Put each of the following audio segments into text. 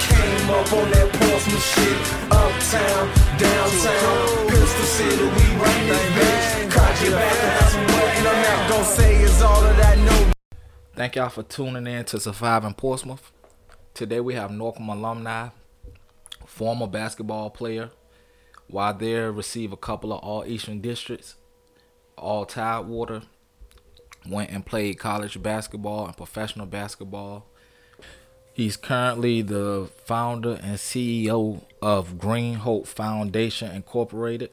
came up on that Portsmouth shit. Uptown, downtown, Pistol City, we bitch. Cock your back and I'm not gonna say it's all that. Thank y'all for tuning in to Surviving Portsmouth. Today we have Norcom alumni, former basketball player, while there receive a couple of all Eastern districts, all Tidewater, went and played college basketball and professional basketball. He's currently the founder and CEO of Green Hope Foundation Incorporated.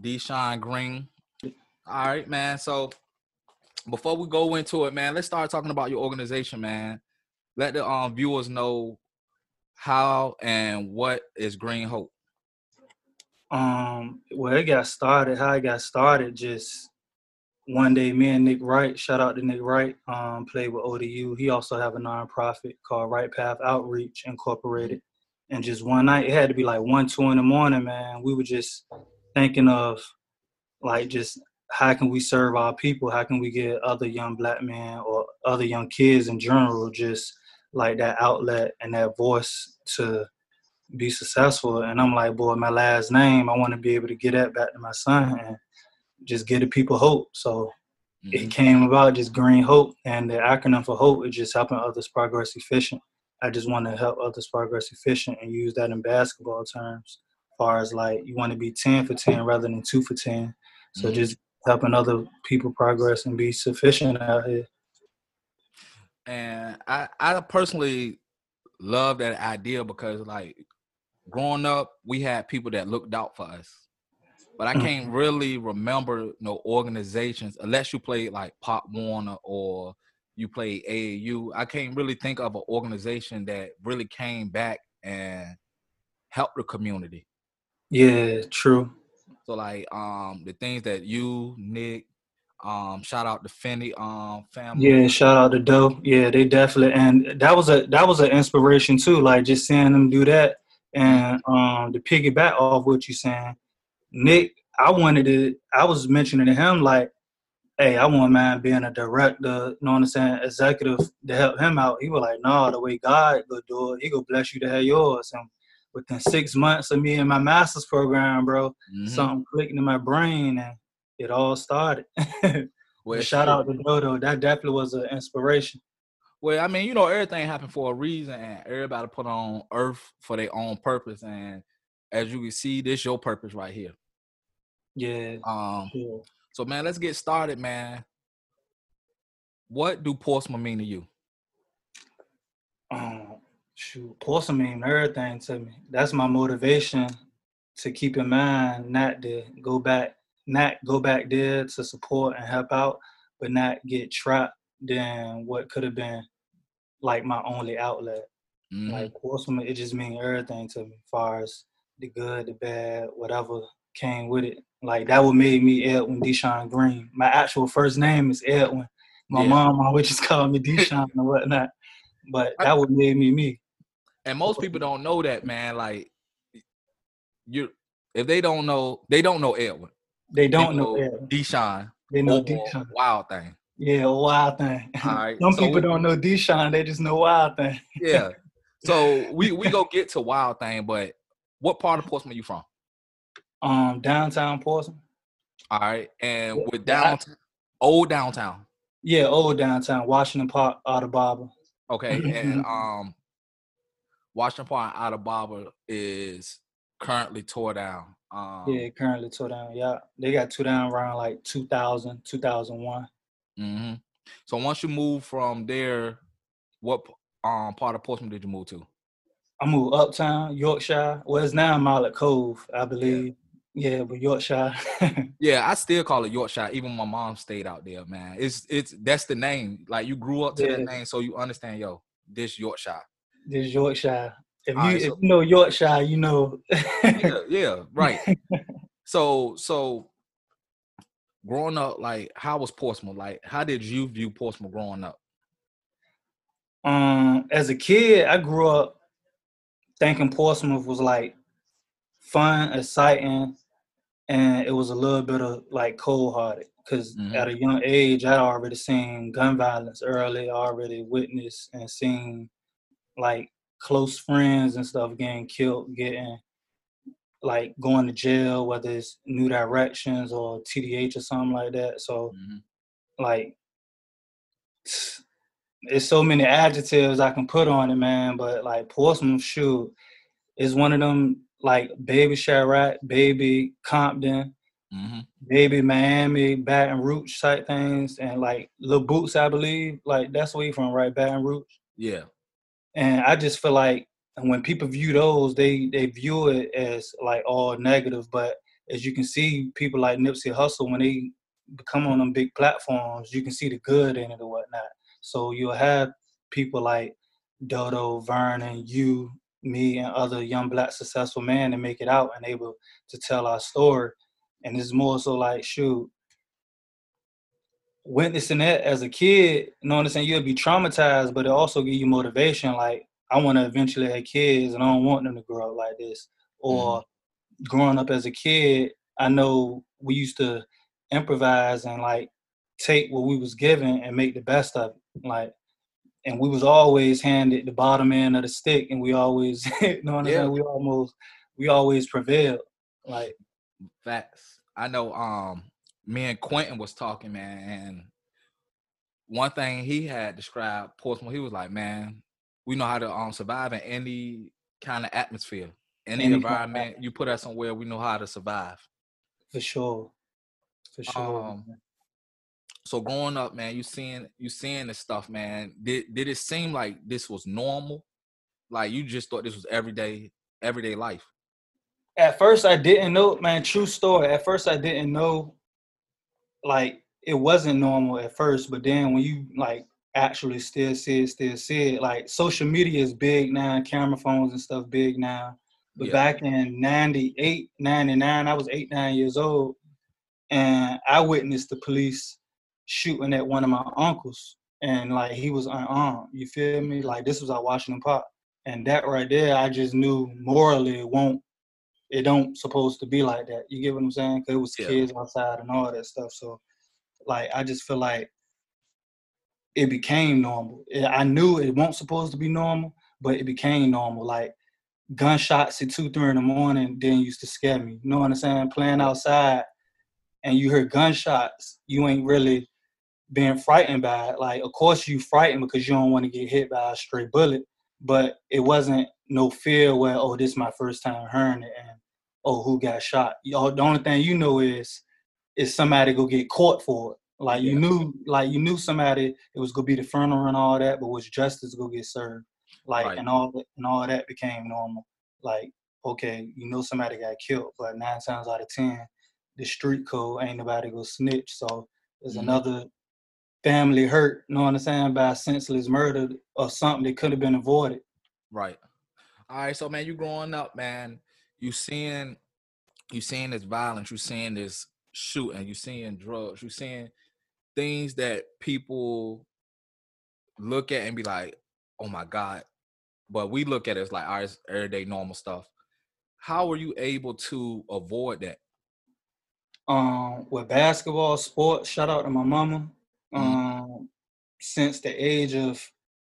Deshaun Green. All right, man. So before we go into it, man, let's start talking about your organization, man. Let the um, viewers know how and what is Green Hope. Um, well, it got started. How it got started, just one day, me and Nick Wright, shout out to Nick Wright, um, played with ODU. He also have a nonprofit called Right Path Outreach Incorporated. And just one night, it had to be like one, two in the morning, man. We were just thinking of like just how can we serve our people? How can we get other young black men or other young kids in general just like that outlet and that voice to be successful? And I'm like, boy, my last name, I want to be able to get that back to my son and just give the people hope. So mm-hmm. it came about just Green Hope, and the acronym for Hope is just helping others progress efficient. I just want to help others progress efficient and use that in basketball terms. As far as like you want to be ten for ten rather than two for ten. So mm-hmm. just helping other people progress and be sufficient out here. And I, I personally love that idea because like growing up, we had people that looked out for us but I can't really remember no organizations unless you played like Pop Warner or you played AAU. I can't really think of an organization that really came back and helped the community. Yeah, true. So like um the things that you, Nick, um, shout out to Finney um family. Yeah, shout out to Doe. Yeah, they definitely and that was a that was an inspiration too. Like just seeing them do that and um to piggyback off what you're saying Nick, I wanted to, I was mentioning to him like, hey, I want man being a director, you know what I'm saying, executive to help him out. He was like, no, the way God go do it, he go bless you to have yours. And within six months of me in my master's program, bro, mm-hmm. something clicked in my brain and it all started. well, shout out to Dodo. That definitely was an inspiration. Well, I mean, you know, everything happened for a reason, and everybody put on earth for their own purpose. And as you can see, this your purpose right here. Yeah. Um. So man, let's get started, man. What do Portsmouth mean to you? Um, shoot, Portsmouth mean everything to me. That's my motivation to keep in mind not to go back, not go back there to support and help out, but not get trapped in what could have been like my only outlet. Mm-hmm. Like Portsmouth, it just means everything to me, as far as the good, the bad, whatever came with it. Like that would made me Edwin Deshaun Green. My actual first name is Edwin. My yeah. mom always just called me Deshaun and whatnot. But that would made me me. And most people don't know that, man. Like you if they don't know, they don't know Edwin. They don't they know, know Edwin. Deshaun. They know Deshaun. Wild thing. Yeah, wild thing. All right. Some so people we, don't know Deshaun, they just know wild thing. yeah. So we we go get to wild thing, but what part of Portsmouth are you from? Um, downtown Portsmouth. All right, and with downtown, old downtown. Yeah, old downtown, Washington Park, Barber. Okay, and um, Washington Park, Barber is currently tore down. Um, yeah, currently tore down. Yeah, they got tore down around like 2000, 2001. Mm-hmm. So once you move from there, what um part of Portsmouth did you move to? I moved uptown, Yorkshire. Well, it's now Marlett Cove, I believe. Yeah, but Yorkshire. yeah, I still call it Yorkshire. Even my mom stayed out there, man. It's it's that's the name. Like you grew up to yeah. that name, so you understand. Yo, this Yorkshire. This Yorkshire. If you right, so, if you know Yorkshire, you know. yeah, yeah, right. So so, growing up, like, how was Portsmouth? Like, how did you view Portsmouth growing up? Um, as a kid, I grew up thinking Portsmouth was like fun, exciting, and it was a little bit of like cold hearted because mm-hmm. at a young age I'd already seen gun violence early, already witnessed and seen like close friends and stuff getting killed, getting like going to jail, whether it's New Directions or TDH or something like that. So Mm-hmm. like it's so many adjectives I can put on it, man. But like Portsmouth, shoot, is one of them like baby Chiraq, baby Compton, Mm-hmm. baby Miami, Baton Rouge type things, and like Lil Boosie, I believe. Like that's where you from, right? Baton Rouge. Yeah. And I just feel like when people view those, they they view it as like all negative. But as you can see, people like Nipsey Hussle, when they become on them big platforms, you can see the good in it or whatnot. So you'll have people like Dodo, Vernon, you, me, and other young black successful men that make it out and able to tell our story. And it's more so like, shoot, witnessing that as a kid, you know what I'm saying? You'll be traumatized, but it also give you motivation. Like, I want to eventually have kids and I don't want them to grow up like this. Or mm-hmm. growing up as a kid, I know we used to improvise and like take what we was given and make the best of it. Like, and we was always handed the bottom end of the stick, and we always, you know what I'm Yeah. saying? We almost, we always prevailed. Like, Facts. I know um me and Quentin was talking, man, and one thing he had described Portsmouth, he was like, Man, we know how to um survive in any kind of atmosphere, any, Any environment. You put us somewhere, we know how to survive. for sure, for sure. Um, So growing up, man, you seeing you seeing this stuff, man. Did did it seem like this was normal? Like you just thought this was everyday everyday life? at first I didn't know, man, true story. At first I didn't know like it wasn't normal at first, but then when you like actually still see it, still see it, like social media is big now, camera phones and stuff big now. But Yeah. back in 98, 99, I was eight, nine years old, and I witnessed the police shooting at one of my uncles, and like he was unarmed. You feel me? Like this was at Washington Park. And that right there, I just knew morally it won't it don't supposed to be like that. You get what I'm saying? Cause it was Yeah. kids outside and all that stuff. So, like, I just feel like it became normal. I knew it wasn't supposed to be normal, but it became normal. Like gunshots at two, three in the morning didn't used to scare me. You know what I'm saying? Playing outside and you hear gunshots, you ain't really being frightened by it. Like, of course you frightened because you don't want to get hit by a stray bullet, but it wasn't no fear where, oh, this is my first time hearing it and oh, who got shot. You know, the only thing you know is is somebody go get caught for it. Like you Yeah. knew, like you knew somebody it was gonna be the funeral and all that, but was justice go get served? Like Right. and all that and all that became normal. Like okay, you know somebody got killed, but nine times out of ten, the street code ain't nobody go snitch. So there's Mhm. another family hurt. You know what I'm saying by senseless murder or something that could have been avoided. Right. All right. So man, you growing up, man, you seeing you seeing this violence, you seeing this shooting, you seeing drugs, you seeing things that people look at and be like, oh my God. But we look at it as like our everyday normal stuff. How were you able to avoid that? um with basketball sports shout out to my mama. Um since the age of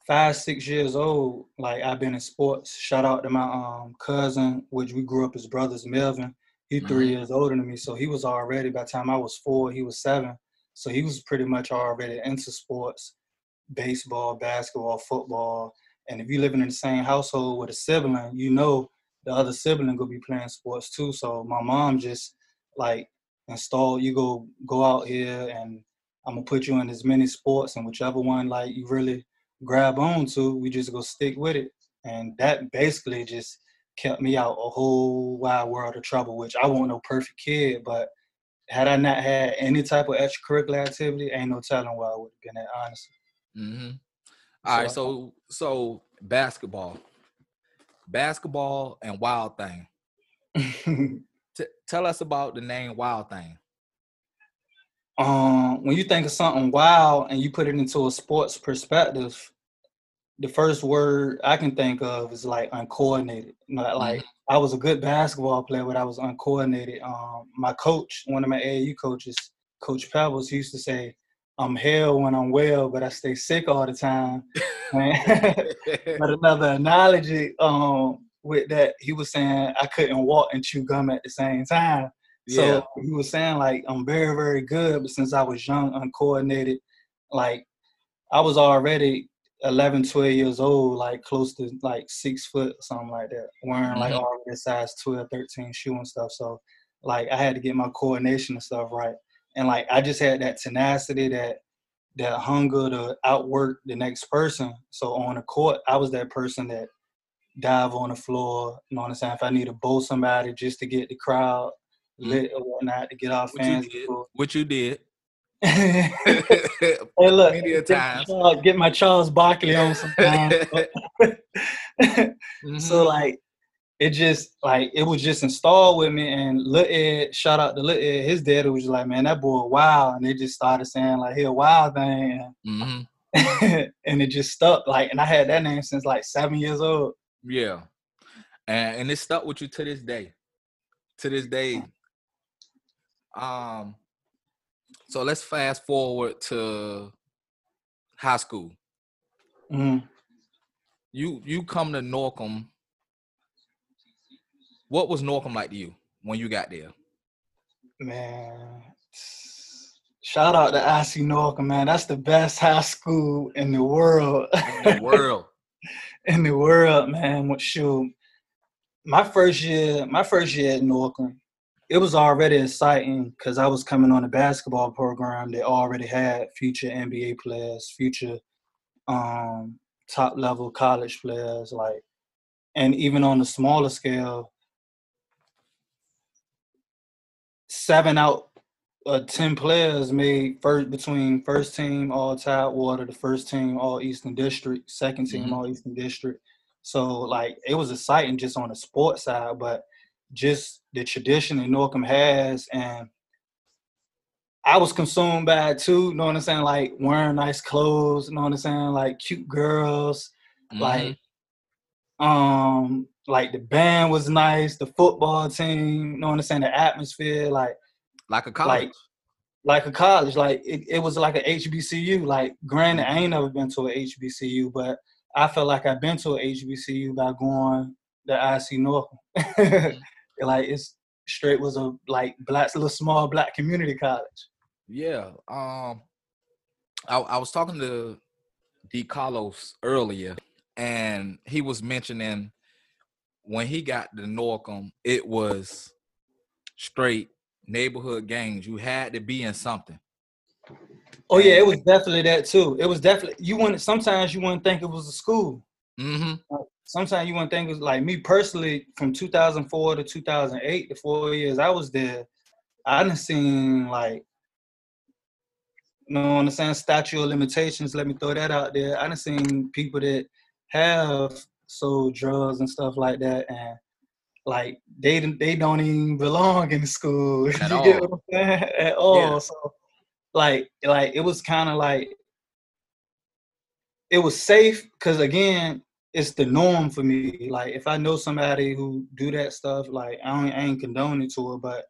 five six years old like i've been in sports. Shout out to my um cousin which we grew up as brothers melvin. He three Mhm. years older than me so he was already by the time i was four he was seven. So he was pretty much already into sports baseball basketball football. And if you're living in the same household with a sibling you know the other sibling gonna be playing sports too. So my mom just like install you go go out here and I'm gonna put you in as many sports and whichever one like you really grab on to, we just go stick with it. And that basically just kept me out a whole wide world of trouble, which I wasn't no perfect kid, but had I not had any type of extracurricular activity, ain't no telling where I would have been at, honestly. Mm-hmm. All right, So- so so basketball, basketball and Wild Thing. T- tell us about the name Wild Thing. Um, when you think of something wild and you put it into a sports perspective, the first word I can think of is like uncoordinated. Not like I was a good basketball player, but I was uncoordinated. Um, my coach, one of my AAU coaches, Coach Pebbles, he used to say, I'm hell when I'm well, but I stay sick all the time. but another analogy um, with that, he was saying I couldn't walk and chew gum at the same time. So Yeah. he was saying like I'm very, very good, but since I was young, uncoordinated, like I was already 11, 12 years old, like close to like six foot or something like that, wearing like Mhm. already a size 12, 13 shoe and stuff. So like I had to get my coordination and stuff right. And like I just had that tenacity, that that hunger to outwork the next person. So on the court, I was that person that dive on the floor, you know what I'm saying? If I need to bowl somebody just to get the crowd. Lit or whatnot, to get our What you fans. cool. What you did. hey, look, get, my times. Charles, get my Charles Barkley on sometimes. Mhm. so like it just like it was just installed with me and Lil Ed, shout out to Lil Ed, his daddy was just like, man, that boy wild. And they just started saying like he a wild thing Mhm. and, and it just stuck. Like and I had that name since like seven years old. Yeah. And and it stuck with you to this day. To this day. Um so let's fast forward to high school. Mhm. You you come to Norcom. What was Norcom like to you when you got there? Man. Shout out to IC Norcom, man. That's the best high school in the world. In the world. in the world, man. What shoot? My first year, my first year at Norcom, it was already exciting because I was coming on a basketball program that already had future NBA players, future um, top level college players, like, and even on the smaller scale, seven out of ten players made first between first team all Tidewater, the first team all Eastern District, second team Mhm. all Eastern District. So like it was exciting just on the sports side, but just the tradition that Norcom has and I was consumed by it too, you know what I'm saying? Like wearing nice clothes, you know what I'm saying? Like cute girls, Mhm. like um like the band was nice, the football team, you know what I'm saying? The atmosphere, like like a college. like a college. Like it, it was like a HBCU. Like granted, I ain't never been to a HBCU, but I felt like I've been to a HBCU by going to IC Norcom. like it's straight was a like black little small black community college. Yeah. Um I, I was talking to D Carlos earlier and he was mentioning when he got to Norcom, it was straight neighborhood gangs. You had to be in something. Oh yeah, it was definitely that too. It was definitely you wouldn't sometimes you wouldn't think it was a school. Mm-hmm. Sometimes you wouldn't think it was like me personally from 2004 to 2008, the four years I was there, I didn't seen like you know what I'm saying, statute of limitations, let me throw that out there. I didn't seen people that have sold drugs and stuff like that and like they don't- they don't even belong in school. At you get all. what I'm saying? At all. Yeah. So like like it was kind of like it was safe because again it's the norm for me like if i know somebody who do that stuff like i, don't, I ain't condoning it to it but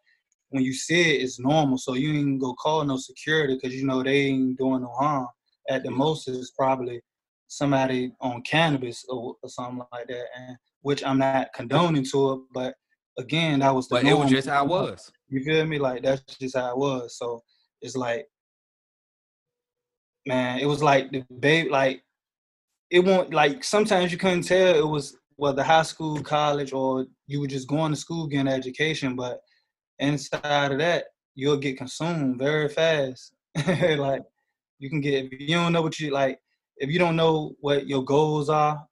when you see it it's normal so you ain't go call no security because you know they ain't doing no harm at the most it's probably somebody on cannabis or, or something like that and which i'm not condoning to it but again that was the But it was just how it was. You feel me? Like that's just how it was. So it's like, man, it was like the babe, like it won't like sometimes you couldn't tell it was whether high school, college, or you were just going to school getting education. But inside of that, you'll get consumed very fast. like you can get if you don't know what you like, if you don't know what your goals are,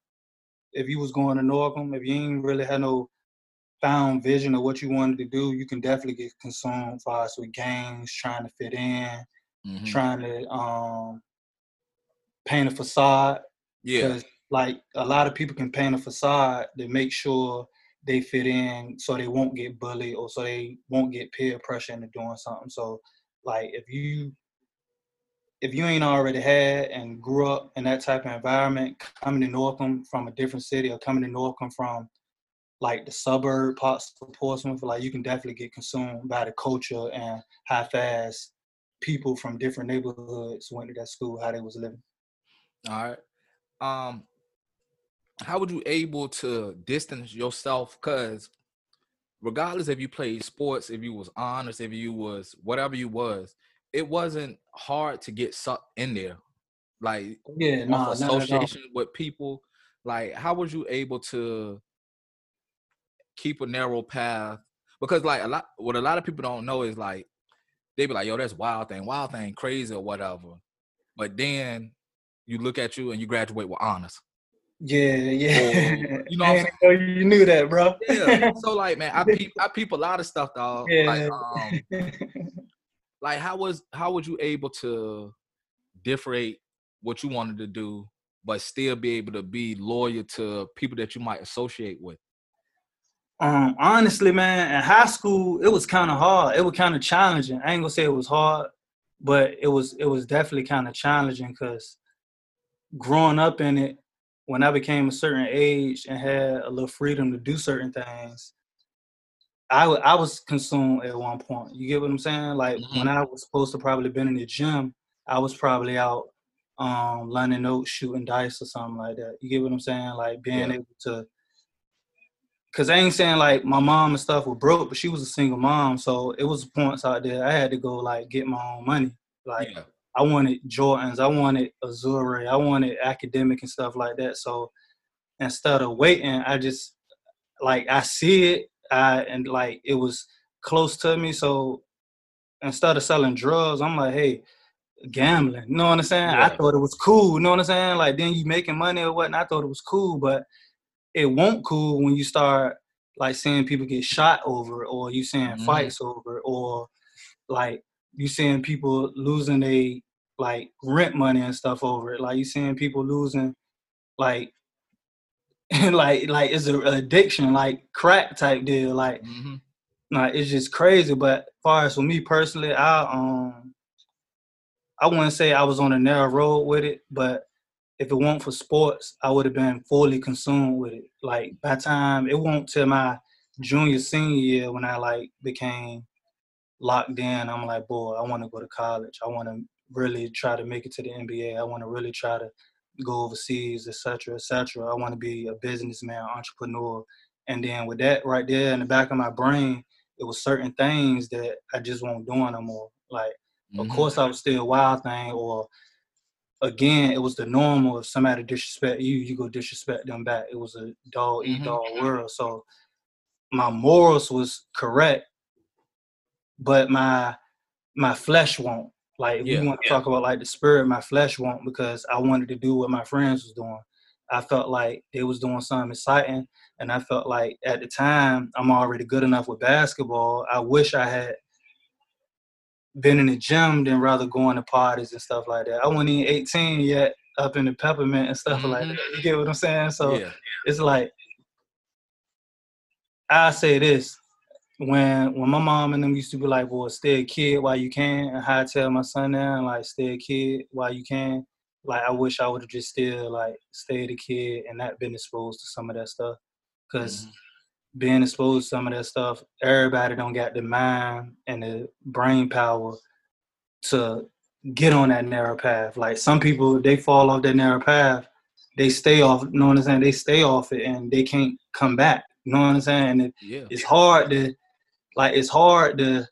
if you was going to Norcom, if you ain't really had no found vision of what you wanted to do, you can definitely get consumed fast with gangs, trying to fit in, Mhm. trying to um paint a facade. Yeah. Like a lot of people can paint a facade to make sure they fit in so they won't get bullied or so they won't get peer pressure into doing something. So like if you if you ain't already had and grew up in that type of environment, coming to Norcom from a different city or coming to Norcom from like the suburb parts of Portsmouth, like you can definitely get consumed by the culture and how fast people from different neighborhoods went to that school, how they was living. All right. Um, how would you able to distance yourself? Cause regardless if you played sports, if you was honest, if you was whatever you was, it wasn't hard to get sucked in there. Like Yeah, no, off not at all. association with people. Like, how was you able to keep a narrow path? Because like a lot, what a lot of people don't know is like they be like, "Yo, that's wild thing, wild thing, crazy or whatever." But then you look at you and you graduate with honors. Yeah, yeah. you know I know you knew that, bro. Yeah. so like, man, I peep, I peep a lot of stuff, dog. Yeah. Like, um, like how was how was you able to differentiate what you wanted to do, but still be able to be loyal to people that you might associate with? Um, honestly, man, in high school, it was kind of hard. It was kind of challenging. I ain't gonna say it was hard, but it was it was definitely kind of challenging because growing up in it, when I became a certain age and had a little freedom to do certain things, I I was consumed at one point. You get what I'm saying? Like when I was supposed to probably been in the gym, I was probably out um learning notes, shooting dice or something like that. You get what I'm saying? Like being Yeah. able to Cause I ain't saying like my mom and stuff were broke, but she was a single mom, so it was points out there. I had to go like get my own money. Like Yeah. I wanted Jordans, I wanted Azure, I wanted academic and stuff like that. So instead of waiting, I just like I see it, I and like it was close to me. So instead of selling drugs, I'm like, hey, gambling. You know what I'm saying? I thought it was cool. You know what I'm saying? Like then you making money or whatnot. I thought it was cool, but it won't cool when you start like seeing people get shot over it, or you seeing Mhm. fights over it, or like you seeing people losing they like rent money and stuff over it. Like you seeing people losing like and like like it's an addiction, like crack type deal. Like hmm like it's just crazy. But far as for me personally, I um I wouldn't say I was on a narrow road with it, but if it weren't for sports, I would have been fully consumed with it. Like by the time it won't till my junior senior year when I like became locked in. I'm like, boy, I want to go to college. I want to really try to make it to the NBA. I want to really try to go overseas, et cetera, et cetera. I want to be a businessman, entrepreneur. And then with that right there in the back of my brain, it was certain things that I just won't do no more. Like, of Mhm. course, I was still wild thing, or again, it was the normal. If somebody disrespect you, you go disrespect them back. It was a dog eat Mhm. dog world. So my morals was correct, but my my flesh won't. Like Yeah, we want to yeah. talk about like the spirit, my flesh won't because I wanted to do what my friends was doing. I felt like they was doing something exciting, and I felt like at the time I'm already good enough with basketball. I wish I had been in the gym than rather going to parties and stuff like that. I wasn't even 18 yet, up in the peppermint and stuff like Mhm. that. You get what I'm saying? So yeah. it's like I say this when when my mom and them used to be like, well, stay a kid while you can," and how I tell my son now, and like, "Stay a kid while you can." Like I wish I would have just still like stayed a kid and not been exposed to some of that stuff, because Mhm. being exposed to some of that stuff, everybody don't got the mind and the brain power to get on that narrow path. Like some people, they fall off that narrow path, they stay off. You know what I'm saying? They stay off it and they can't come back. You know what I'm saying? And it, Yeah. it's hard to, like, it's hard to,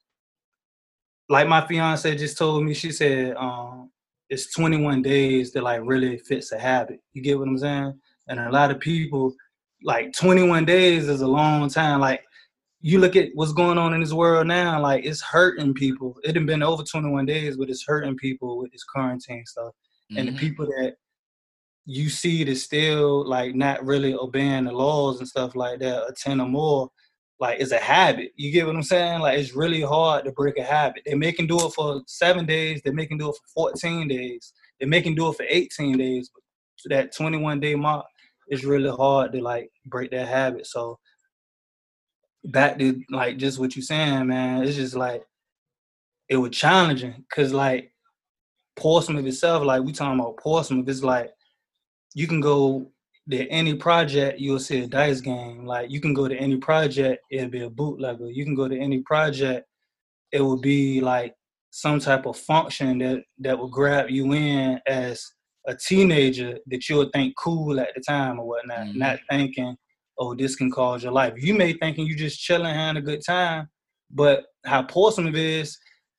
like my fiance just told me. She said, um, it's 21 days that like really fits a habit. You get what I'm saying? And a lot of people, like 21 days is a long time. Like you look at what's going on in this world now, like it's hurting people. It done been over 21 days, but it's hurting people with this quarantine stuff. And the Mhm. people that you see that still like not really obeying the laws and stuff like that, or 10 or more, like it's a habit. You get what I'm saying? Like it's really hard to break a habit. They make them do it for seven days, they make them do it for 14 days, they make them do it for 18 days. But that 21 day mark is really hard to like break that habit. So back to like just what you saying, man, it's just like it was challenging because like Portsmouth itself, like we talking about Portsmouth, it's like you can go to any project, you'll see a dice game. Like you can go to any project, it'll be a bootlegger. You can go to any project, it will be like some type of function that that will grab you in as a teenager that you'll think cool at the time or whatnot, Mhm. not thinking, oh, this can cause your life. You may thinking you just chilling, having a good time, but how Portsmouth is,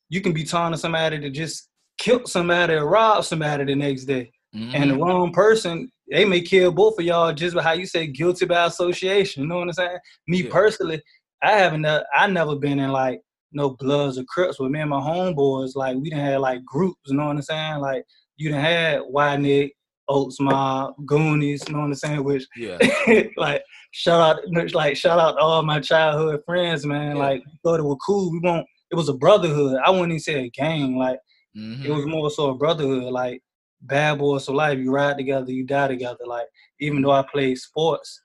you can be talking to somebody that just killed somebody or robbed somebody the next day. And the Mhm. wrong person, they may kill both of y'all just by how you say guilty by association. You know what I'm saying? Me Yeah. personally, I haven't I never been in like no Bloods or Crips with me and my homeboys. Like we didn't have like groups, you know what I'm saying? Like you didn't had White Nick, Oats Mob, Goonies, you know what I'm saying? Which yeah. like shout out like shout out to all my childhood friends, man. Yeah. Like we thought it was cool. We won't it was a brotherhood. I wouldn't even say a gang. Like Mhm. it was more so a brotherhood, like bad boys for life. You ride together, you die together. Like even though I played sports,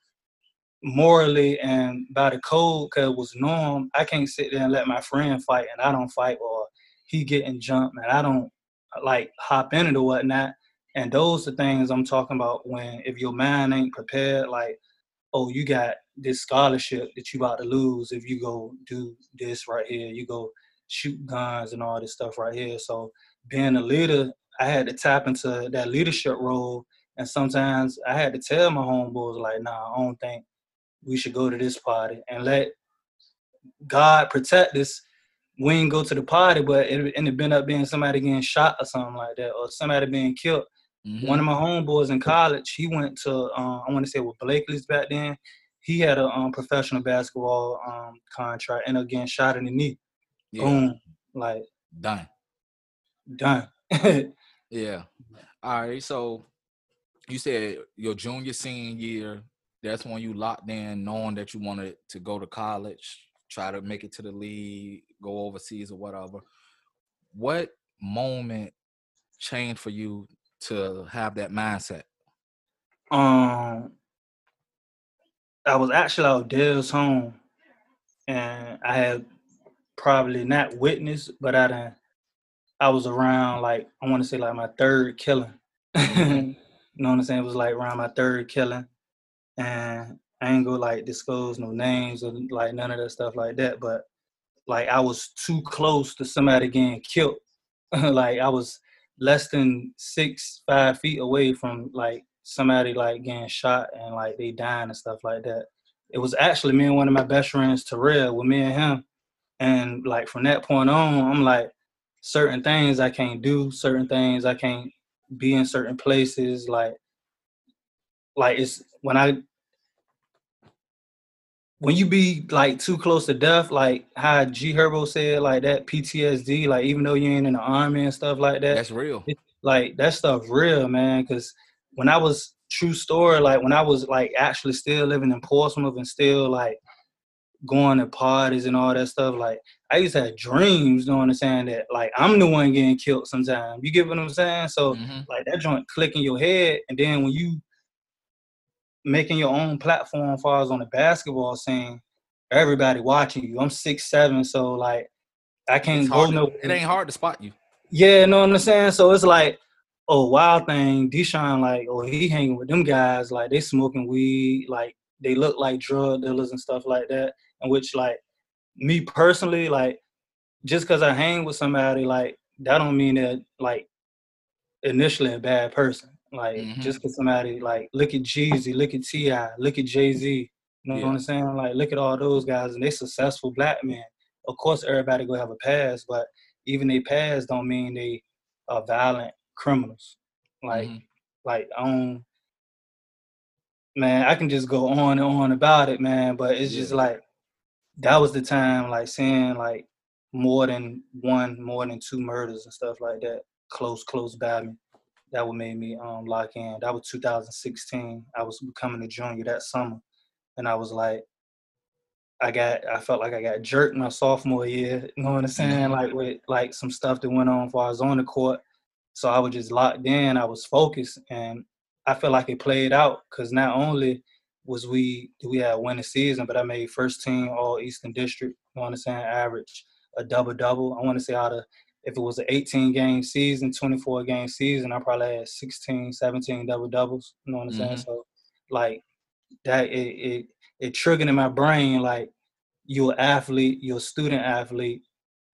morally and by the code, cause it was norm, I can't sit there and let my friend fight and I don't fight, or he getting jumped and I don't like hop in it or whatnot. And those are things I'm talking about when if your mind ain't prepared, like, oh, you got this scholarship that you about to lose if you go do this right here, you go shoot guns and all this stuff right here. So being a leader, I had to tap into that leadership role. And sometimes I had to tell my homeboys, like, nah, I don't think we should go to this party and let God protect us. We ain't go to the party, but it ended up being up being somebody getting shot or something like that, or somebody being killed. Mhm. One of my homeboys in college, he went to uh, I want to say with Blakely's back then. He had a um, professional basketball um, contract and again shot in the knee. yeah. Boom, like Done. done. Yeah. All right. So you said your junior senior year, that's when you locked in, knowing that you wanted to go to college, try to make it to the league, go overseas or whatever. What moment changed for you to have that mindset? um, I was actually out Dale's home, and I had probably not witnessed, but I done, I was around like I want to say like my third killing. Mm-hmm. you know what I'm saying? It was like around my third killing, and I ain't gonna like disclose no names or like none of that stuff like that. But like I was too close to somebody getting killed. like I was less than six, five feet away from like somebody like getting shot and like they dying and stuff like that. It was actually me and one of my best friends, Terrell, with me and him. And like from that point on, I'm like, certain things I can't do, certain things I can't be in certain places. Like, like it's when I when you be like too close to death, like how G Herbo said, like that PTSD, like even though you ain't in the army and stuff like that, That's real. like that stuff real, man. Cause when I was true story, like when I was like actually still living in Portsmouth and still like going to parties and all that stuff, like I used to have dreams, you know what I'm saying, that like I'm the one getting killed sometimes. You get what I'm saying? So Mhm. like that joint click in your head, and then when you making your own platform as far as on the basketball scene, everybody watching you. I'm six seven, so like I can't go no. it ain't hard to spot you. Yeah, you know what I'm saying? So it's like, oh, wild thing, Deshaun, like, oh, he hanging with them guys, like they smoking weed, like they look like drug dealers and stuff like that. And which like me personally, like, just cause I hang with somebody, like, that don't mean that like initially a bad person. Like Mhm. just cause somebody like look at Jeezy, look at T.I., look at Jay-Z, you know Yeah. what I'm saying? Like look at all those guys and they successful black men. Of course everybody gonna have a past, but even they past don't mean they are violent criminals. Like Mhm. like don't man, I can just go on and on about it, man, but it's just like that was the time like seeing like more than one, more than two murders and stuff like that, close, close by me. That what made me um lock in. That was 2016. I was becoming a junior that summer. And I was like, I got I felt like I got jerked in my sophomore year, you know what I'm saying? Like with like some stuff that went on while I was on the court. So I was just locked in, I was focused and I felt like it played out because not only was we we had a winning season, but I made first team all Eastern District, you know what I'm saying, average a double double. I want to say out of if it was an 18 game season, 24 game season, I probably had 16, 17 double doubles. You know what I'm saying? Mhm. So like that it, it it triggered in my brain like you're an athlete, you're a student athlete,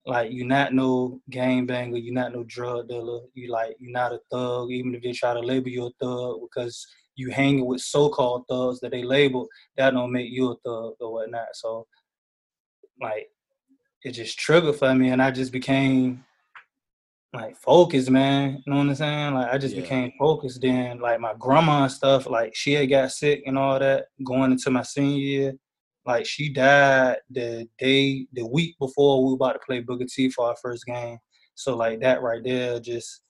like you're not no gang banger, you're not no drug dealer, you like you're not a thug, even if they try to label you a thug because you hanging with so-called thugs that they label, that don't make you a thug or whatnot. So like it just triggered for me and I just became like focused, man. You know what I'm saying? Like I just Yeah. became focused. Then like my grandma and stuff, like she had got sick and all that going into my senior year. Like she died the day, the week before we were about to play Booker T for our first game. So like that right there just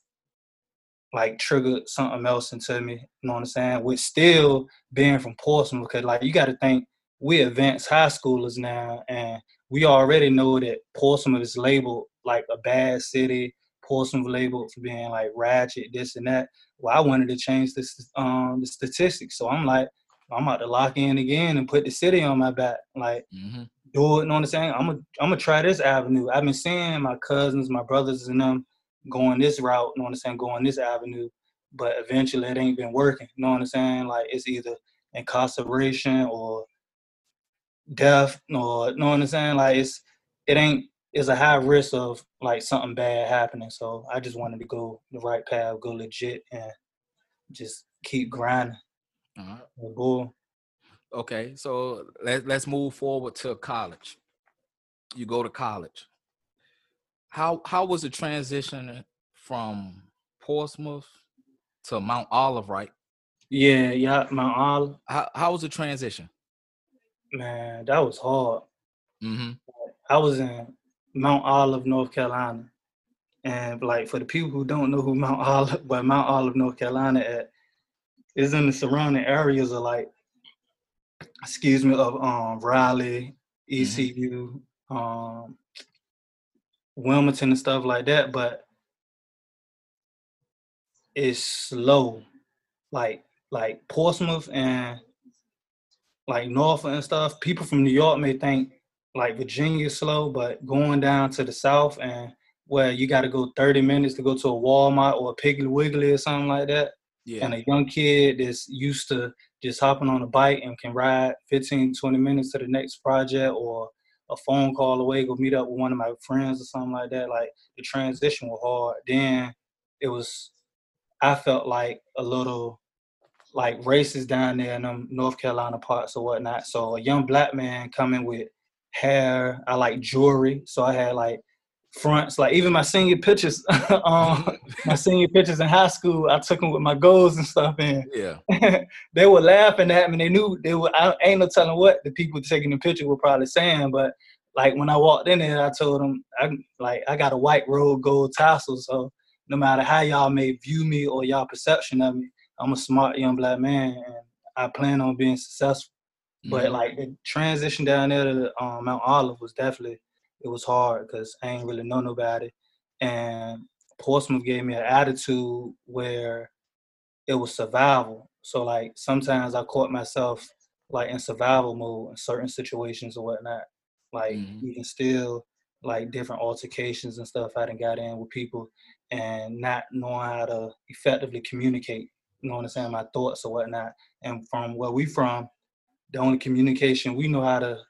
like triggered something else into me. You know what I'm saying? With still being from Portsmouth, because like you got to think we advanced high schoolers now, and we already know that Portsmouth is labeled like a bad city. Portsmouth labeled for being like ratchet, this and that. Well, I wanted to change the st- um the statistics, so I'm like, I'm about to lock in again and put the city on my back. Like hmm do it. You know what I'm saying? I'm gonna I'm gonna try this avenue. I've been seeing my cousins, my brothers, and them going this route. You know what I'm saying? Going this avenue, but eventually it ain't been working. You know what I'm saying? Like it's either incarceration or death, or you know what I'm saying? Like it's it ain't. It's a high risk of like something bad happening. So I just wanted to go the right path, go legit, and just keep grinding. All right. Okay, so let's let's move forward to college. You go to college. How how was the transition from Portsmouth to Mount Olive, right? yeah, yeah, Mount Olive. How how was the transition? man, that was hard. Mm-hmm. I was in Mount Olive, North Carolina. And like for the people who don't know who Mount Olive, where Mount Olive, North Carolina at, is in the surrounding areas of like, excuse me, of um Raleigh, ECU, um Wilmington and stuff like that, but it's slow. Like like Portsmouth and like Norfolk and stuff, people from New York may think like Virginia's slow, but going down to the south and where you got to go 30 minutes to go to a Walmart or a Piggly Wiggly or something like that, Yeah. and a young kid that's used to just hopping on a bike and can ride 15, 20 minutes to the next project or a phone call away, go meet up with one of my friends or something like that. Like the transition was hard. Then it was, I felt like a little like races down there in them North Carolina parts or whatnot. So a young black man coming with hair, I like jewelry. So I had like fronts, like even my senior pictures, um, my senior pictures in high school, I took them with my goals and stuff in. yeah. they were laughing at me. They knew they were. I ain't no telling what the people taking the picture were probably saying, but like when I walked in there, I told them, I like I got a white road gold tassel, so no matter how y'all may view me or y'all perception of me, I'm a smart young black man, and I plan on being successful. But Mhm. like the transition down there to um, Mount Olive was definitely it was hard because I ain't really know nobody, and Portsmouth gave me an attitude where it was survival. So like sometimes I caught myself like in survival mode in certain situations or whatnot. Like Mhm. even still like different altercations and stuff I done got in with people and not knowing how to effectively communicate, you know what I'm saying, my thoughts or whatnot. And from where we from, the only communication we know how to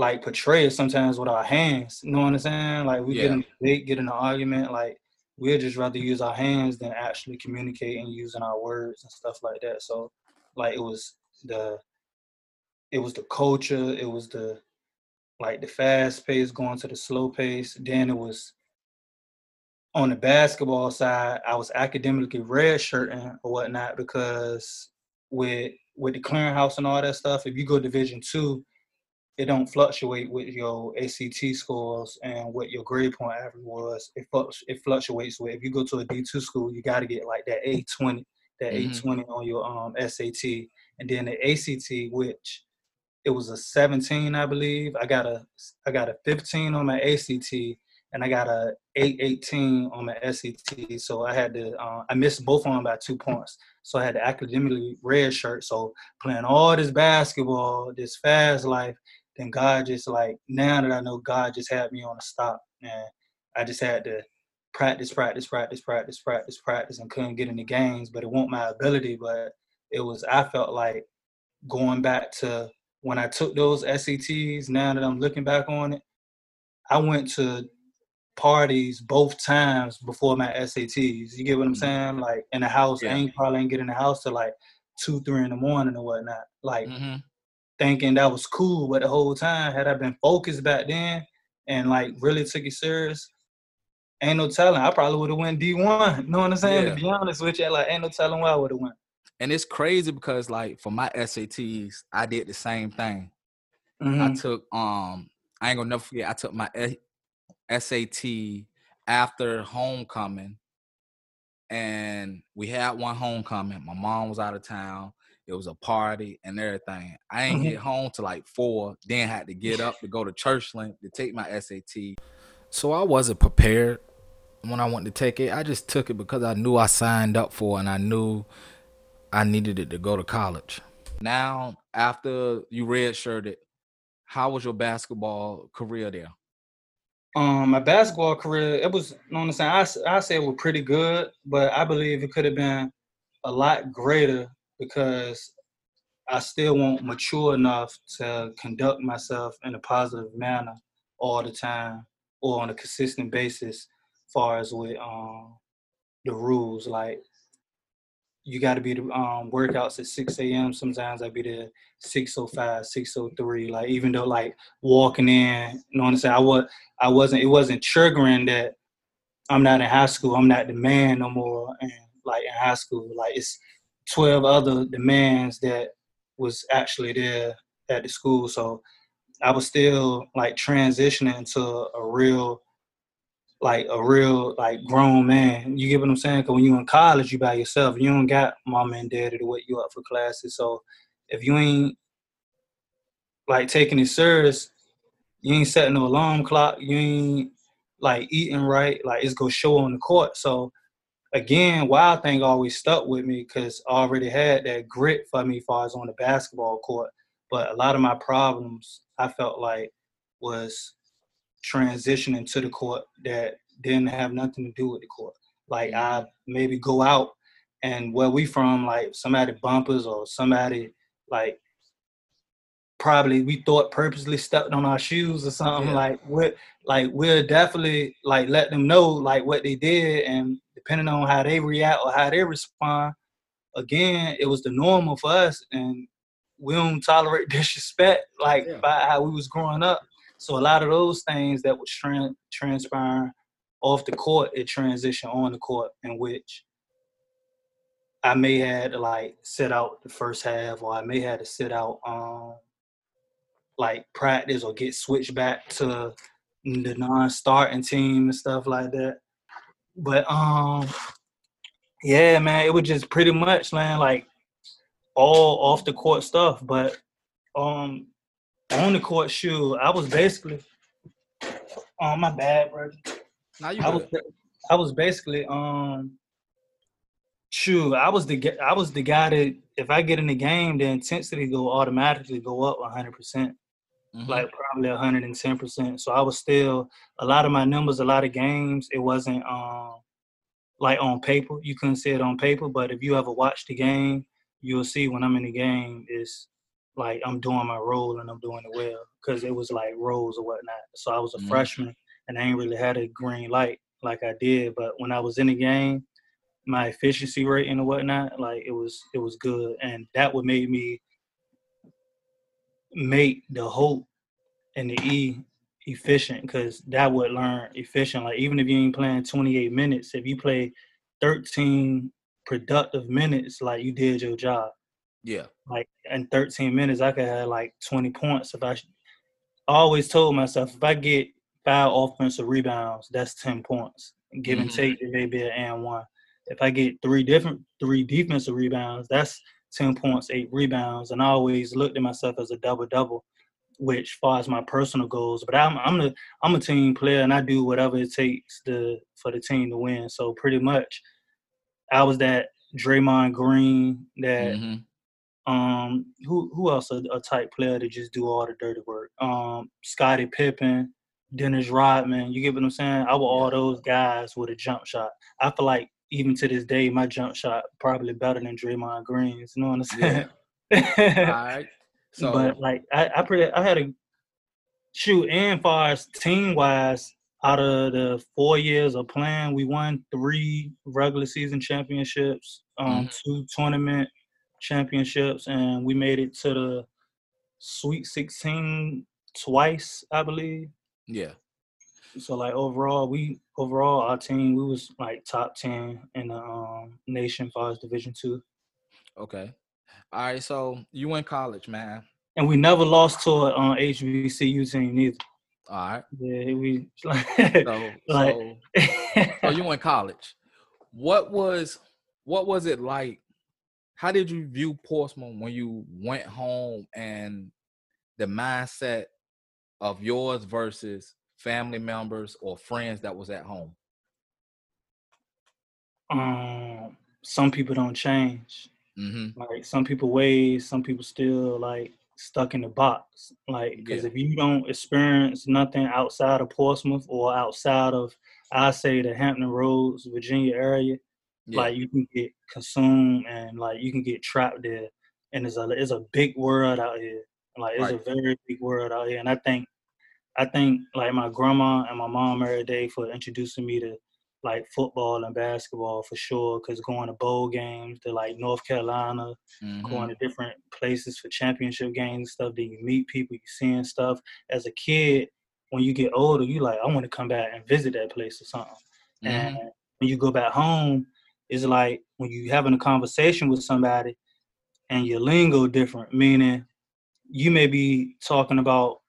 like portray it sometimes with our hands. You know what I'm saying? Like we get in a debate, get in an argument, like we'd just rather use our hands than actually communicate and using our words and stuff like that. So like it was the it was the culture, it was the like the fast pace going to the slow pace. Then it was on the basketball side, I was academically red redshirting or whatnot because with with the clearinghouse and all that stuff, if you go Division two, it don't fluctuate with your ACT scores and what your grade point average was. It it fluctuates with if you go to a D two school, you got to get like that A twenty, that Mhm. A twenty on your um SAT, and then the ACT, which it was a 17, I believe. I got a I got a 15 on my ACT, and I got a 818 on my SAT. So I had to uh, I missed both of them by two points. So I had to academically red shirt. So playing all this basketball, this fast life, then God just like now that I know God just had me on a stop, and I just had to practice, practice, practice, practice, practice, practice, and couldn't get any games. But it wasn't my ability, but it was I felt like going back to when I took those SATs. Now that I'm looking back on it, I went to parties both times before my SATs. You get what I'm Mhm. saying? Like in the house, Yeah. I ain't probably ain't get in the house till like two, three in the morning or whatnot. Like hmm thinking that was cool, but the whole time had I been focused back then and like really took it serious, ain't no telling. I probably would have went D one. You know what I'm saying? Yeah. To be honest with you, like ain't no telling where I would have went. And it's crazy because like for my SATs, I did the same thing. I Mhm. took um I ain't gonna never forget I took my SAT after homecoming and we had one homecoming. My mom was out of town. It was a party and everything. I ain't get home till like four, then had to get up to go to Churchland to take my SAT. So I wasn't prepared when I went to take it. I just took it because I knew I signed up for it and I knew I needed it to go to college. Now, after you redshirted, how was your basketball career there? Um, my basketball career, it was, you know what I'm saying? I, s- I say it was pretty good, but I believe it could have been a lot greater because I still won't mature enough to conduct myself in a positive manner all the time or on a consistent basis far as with um the rules. Like you got to be the um, workouts at 6 a.m. Sometimes I'd be there 6:05, 6:03. Like even though like walking in, you know what I'm saying? I was I wasn't it wasn't triggering that I'm not in high school. I'm not the man no more. And like in high school, like it's 12 other demands that was actually there at the school. So I was still like transitioning to a real like a real like grown man. You get what I'm saying? Cause when you in college, you by yourself. You don't got mom and daddy to wake you up for classes. So if you ain't like taking it serious, you ain't setting no alarm clock. You ain't like eating right. Like it's gonna show on the court. So again, Wild Thing always stuck with me because I already had that grit for me as far as on the basketball court. But a lot of my problems I felt like was transitioning to the court that didn't have nothing to do with the court. Like mm-hmm. I maybe go out and where we from, like somebody bumpers or somebody like probably we thought purposely stepped on our shoes or something Yeah. like we like we'll definitely like let them know like what they did and depending on how they react or how they respond again it was the normal for us and we don't tolerate disrespect like Yeah. by how we was growing up so a lot of those things that was tran- transpiring off the court it transitioned on the court in which I may had to like sit out the first half or I may had to sit out um like practice or get switched back to the non-starting team and stuff like that. But um, yeah, man, it was just pretty much man like all off the court stuff. But um, on the court shoe, I was basically oh my bad, bro. Now you I was. I was basically um shoe. I was the I was the guy that if I get in the game, the intensity go automatically go up 100 percent. Mhm. like probably 110%. So I was still a lot of my numbers, a lot of games, it wasn't um like on paper. You couldn't see it on paper, but if you ever watch the game, you'll see when I'm in the game it's like I'm doing my role and I'm doing it well because it was like roles or whatnot. So I was a Mhm. freshman and I ain't really had a green light like I did, but when I was in the game, my efficiency rating and whatnot, like it was it was good, and that would make me make the hope and the E efficient because that would learn efficient. Like even if you ain't playing 28 minutes, if you play 13 productive minutes, like you did your job. Yeah. Like in 13 minutes, I could have like 20 points. If I, sh- I always told myself if I get five offensive rebounds, that's 10 points. Give and Mhm. take, it may be an and one. If I get three different three defensive rebounds, that's 10 points, eight rebounds. And I always looked at myself as a double double which far as my personal goals. But I'm I'm the I'm a team player and I do whatever it takes to for the team to win. So pretty much, I was that Draymond Green, that Mhm. um who who else a, a type player to just do all the dirty work. Um Scottie Pippen, Dennis Rodman. You get what I'm saying? I was all those guys with a jump shot. I feel like even to this day, my jump shot probably better than Draymond Green's. You know what I'm saying? Yeah. All right. So but like I, I pretty I had a shoot, and far as team wise, out of the four years of playing, we won three regular season championships, um, Mhm. two tournament championships, and we made it to the Sweet 16 twice, I believe. Yeah. So like overall, we overall our team we was like top ten in the um, nation as far as Division two, Okay. All right. So you in college, man. and we never lost to a um, HBCU team neither. All right. Yeah, we like, So, Like- so, so you in college. What was what was it like? How did you view Portsmouth when you went home and the mindset of yours versus family members or friends that was at home? um, some people don't change. Mm-hmm. Like some people ways, some people still like stuck in the box. Like because Yeah. if you don't experience nothing outside of Portsmouth or outside of, I say the Hampton Roads, Virginia area, Yeah. like you can get consumed and like you can get trapped there. And it's a it's a big world out here. Like it's Right. a very big world out here. And I think I think like my grandma and my mom every day for introducing me to like football and basketball for sure. Cause going to bowl games to like North Carolina, Mhm. going to different places for championship games and stuff. Then you meet people, you seeing stuff. As a kid, when you get older, you like, I want to come back and visit that place or something. And Mhm. when you go back home, it's like when you having a conversation with somebody and your lingo different, meaning you may be talking about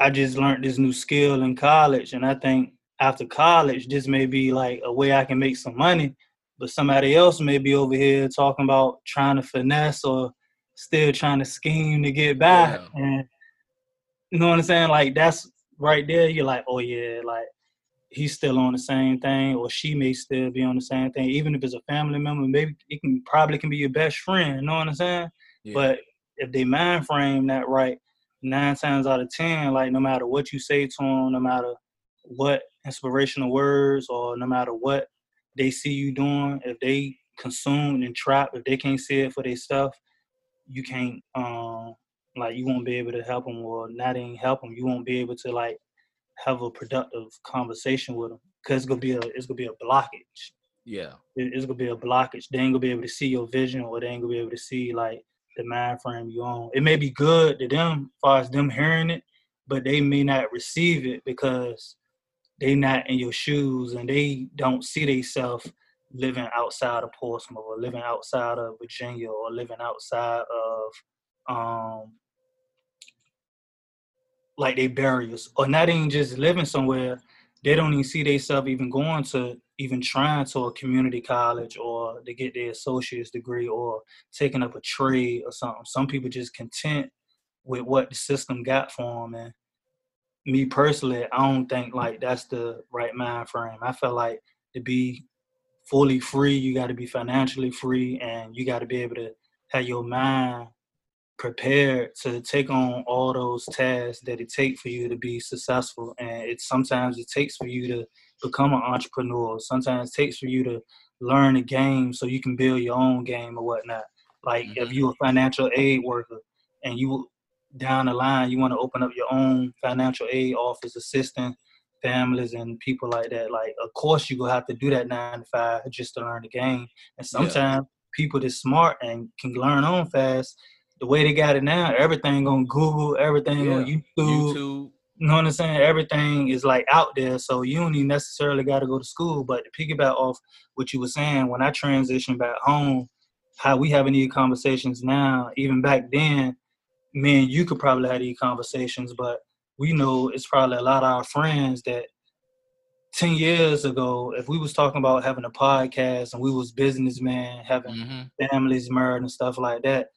I just learned this new skill in college and I think after college this may be like a way I can make some money, but somebody else may be over here talking about trying to finesse or still trying to scheme to get back. Yeah. And you know what I'm saying? Like that's right there, you're like, oh yeah, like he's still on the same thing, or she may still be on the same thing. Even if it's a family member, maybe it can probably can be your best friend. You know what I'm saying? Yeah. But if they mind frame that right, nine times out of ten, like no matter what you say to them, no matter what inspirational words, or no matter what they see you doing, if they consumed and trapped, if they can't see it for their stuff, you can't um like you won't be able to help them, or not even help them. You won't be able to like have a productive conversation with them because it's gonna be a it's gonna be a blockage yeah. it- it's gonna be a blockage. They ain't gonna be able to see your vision, or they ain't gonna be able to see like the mind frame you on. It may be good to them, as far as them hearing it, but they may not receive it because they not in your shoes and they don't see themselves living outside of Portsmouth or living outside of Virginia or living outside of um like they barriers or not even just living somewhere they don't even see themselves even going to even trying to a community college or to get their associate's degree or taking up a trade or something. Some people just content with what the system got for them. And me personally, I don't think like that's the right mind frame. I feel like to be fully free, you got to be financially free, and you got to be able to have your mind prepared to take on all those tasks that it takes for you to be successful. And it sometimes it takes for you to become an entrepreneur. Sometimes it takes for you to learn a game so you can build your own game or whatnot. Like if Mhm. you're a financial aid worker and you down the line you want to open up your own financial aid office assisting families and people like that. Like of course you're gonna have to do that nine to five just to learn the game. And sometimes people that's smart and can learn on fast, the way they got it now, everything on Google, everything on YouTube, YouTube. you know what I'm saying? Everything is like out there, so you don't even necessarily got to go to school. But to piggyback off what you were saying, when I transitioned back home, how we having these conversations now, even back then, me and you could probably have these conversations, but we know it's probably a lot of our friends that 10 years ago, if we was talking about having a podcast and we was businessmen, having hmm families married and stuff like that,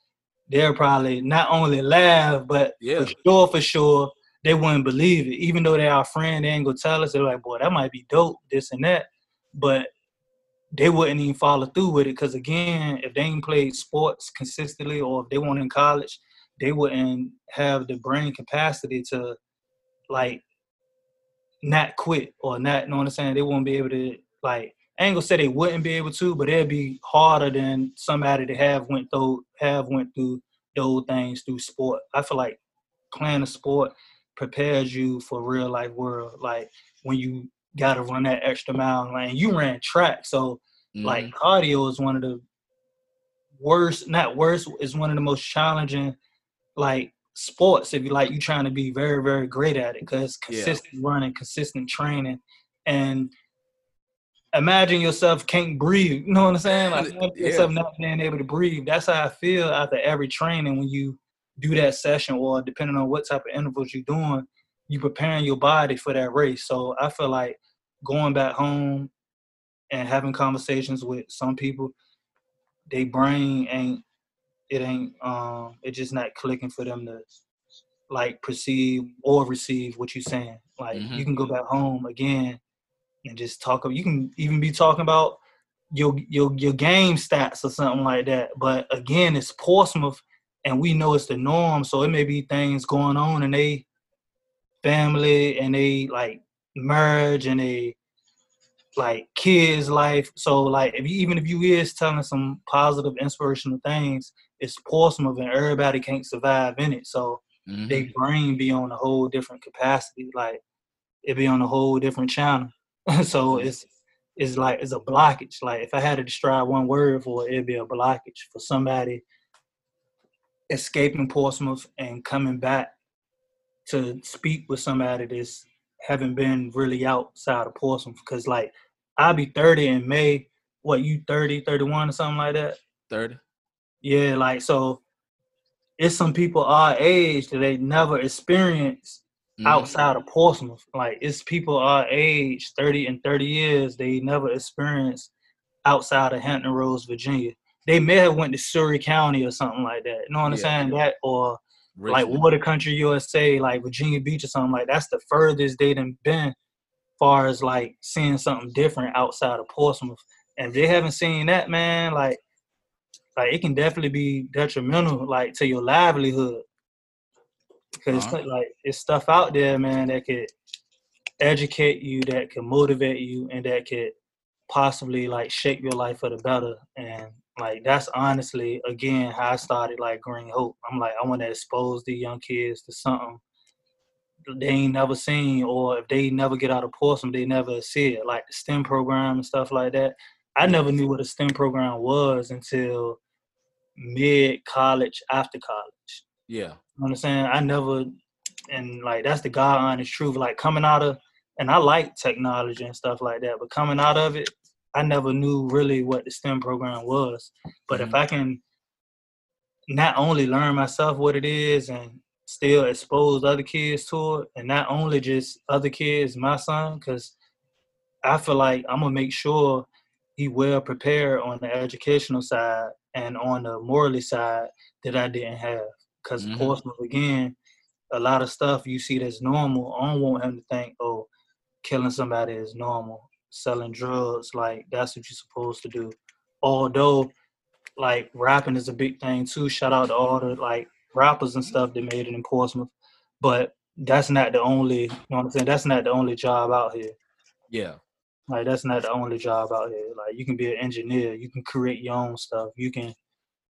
they'll probably not only laugh, but Yeah. for sure, for sure, they wouldn't believe it. Even though they're our friend, they ain't gonna tell us. They're like, boy, that might be dope, this and that. But they wouldn't even follow through with it because again, if they ain't played sports consistently or if they weren't in college, they wouldn't have the brain capacity to like not quit or not, you know what I'm saying? They won't be able to like I ain't gonna say they wouldn't be able to, but it'd be harder than somebody that have went through have went through those things through sport. I feel like playing a sport prepares you for real life world. Like when you got to run that extra mile, like you ran track, so Mhm. like cardio is one of the worst, not worst, is one of the most challenging like sports if you like you trying to be very very great at it because Yeah. consistent running, consistent training, and imagine yourself can't breathe. You know what I'm saying? Like Yeah. yourself not being able to breathe. That's how I feel after every training when you do that session, or depending on what type of intervals you're doing, you preparing your body for that race. So I feel like going back home and having conversations with some people, they brain ain't it ain't um it just not clicking for them to like perceive or receive what you're saying. Like Mhm. you can go back home again and just talk. You can even be talking about your your your game stats or something like that. But again, it's Portsmouth, and we know it's the norm. So it may be things going on in they family and they like merge and they like kids life. So like if you, even if you is telling some positive inspirational things, it's Portsmouth and everybody can't survive in it. So Mhm. they brain be on a whole different capacity. Like it be on a whole different channel. so it's it's like it's a blockage. Like if I had to describe one word for it, it'd be a blockage for somebody escaping Portsmouth and coming back to speak with somebody that's haven't been really outside of Portsmouth. Because like I'll be 30 in May. What you 30, 31 or something like that? thirty. Yeah, like so it's some people our age that they never experienced Outside of Portsmouth. Like it's people our age, 30 and 30 years, they never experienced outside of Hampton Roads, Virginia. They may have went to Surry County or something like that. You know what I'm Yeah. saying? That or like Richmond. Water Country USA, like Virginia Beach or something like that's the furthest they done been far as like seeing something different outside of Portsmouth. And if they haven't seen that, man, like like it can definitely be detrimental like to your livelihood. Because Uh-huh. like it's stuff out there, man, that could educate you, that could motivate you, and that could possibly like shape your life for the better. And like that's honestly again how I started like Green Hope. I'm like I want to expose the young kids to something they ain't never seen, or if they never get out of Portsmouth, they never see it. Like the STEM program and stuff like that. I never knew what a STEM program was until mid college, after college. Yeah. You know what I'm saying? I never, and like that's the God honest truth. Like coming out of, and I like technology and stuff like that, but coming out of it, I never knew really what the STEM program was. But if Mhm. I can not only learn myself what it is and still expose other kids to it, and not only just other kids, my son, because I feel like I'm gonna make sure he well prepared on the educational side and on the morally side that I didn't have. Because Mhm. Portsmouth again, a lot of stuff you see that's normal. I don't want him to think, oh, killing somebody is normal. Selling drugs, like that's what you're supposed to do. Although, like rapping is a big thing too. Shout out to all the like rappers and stuff that made it in Portsmouth. But that's not the only, you know what I'm saying? That's not the only job out here. Yeah. Like that's not the only job out here. Like you can be an engineer, you can create your own stuff. You can,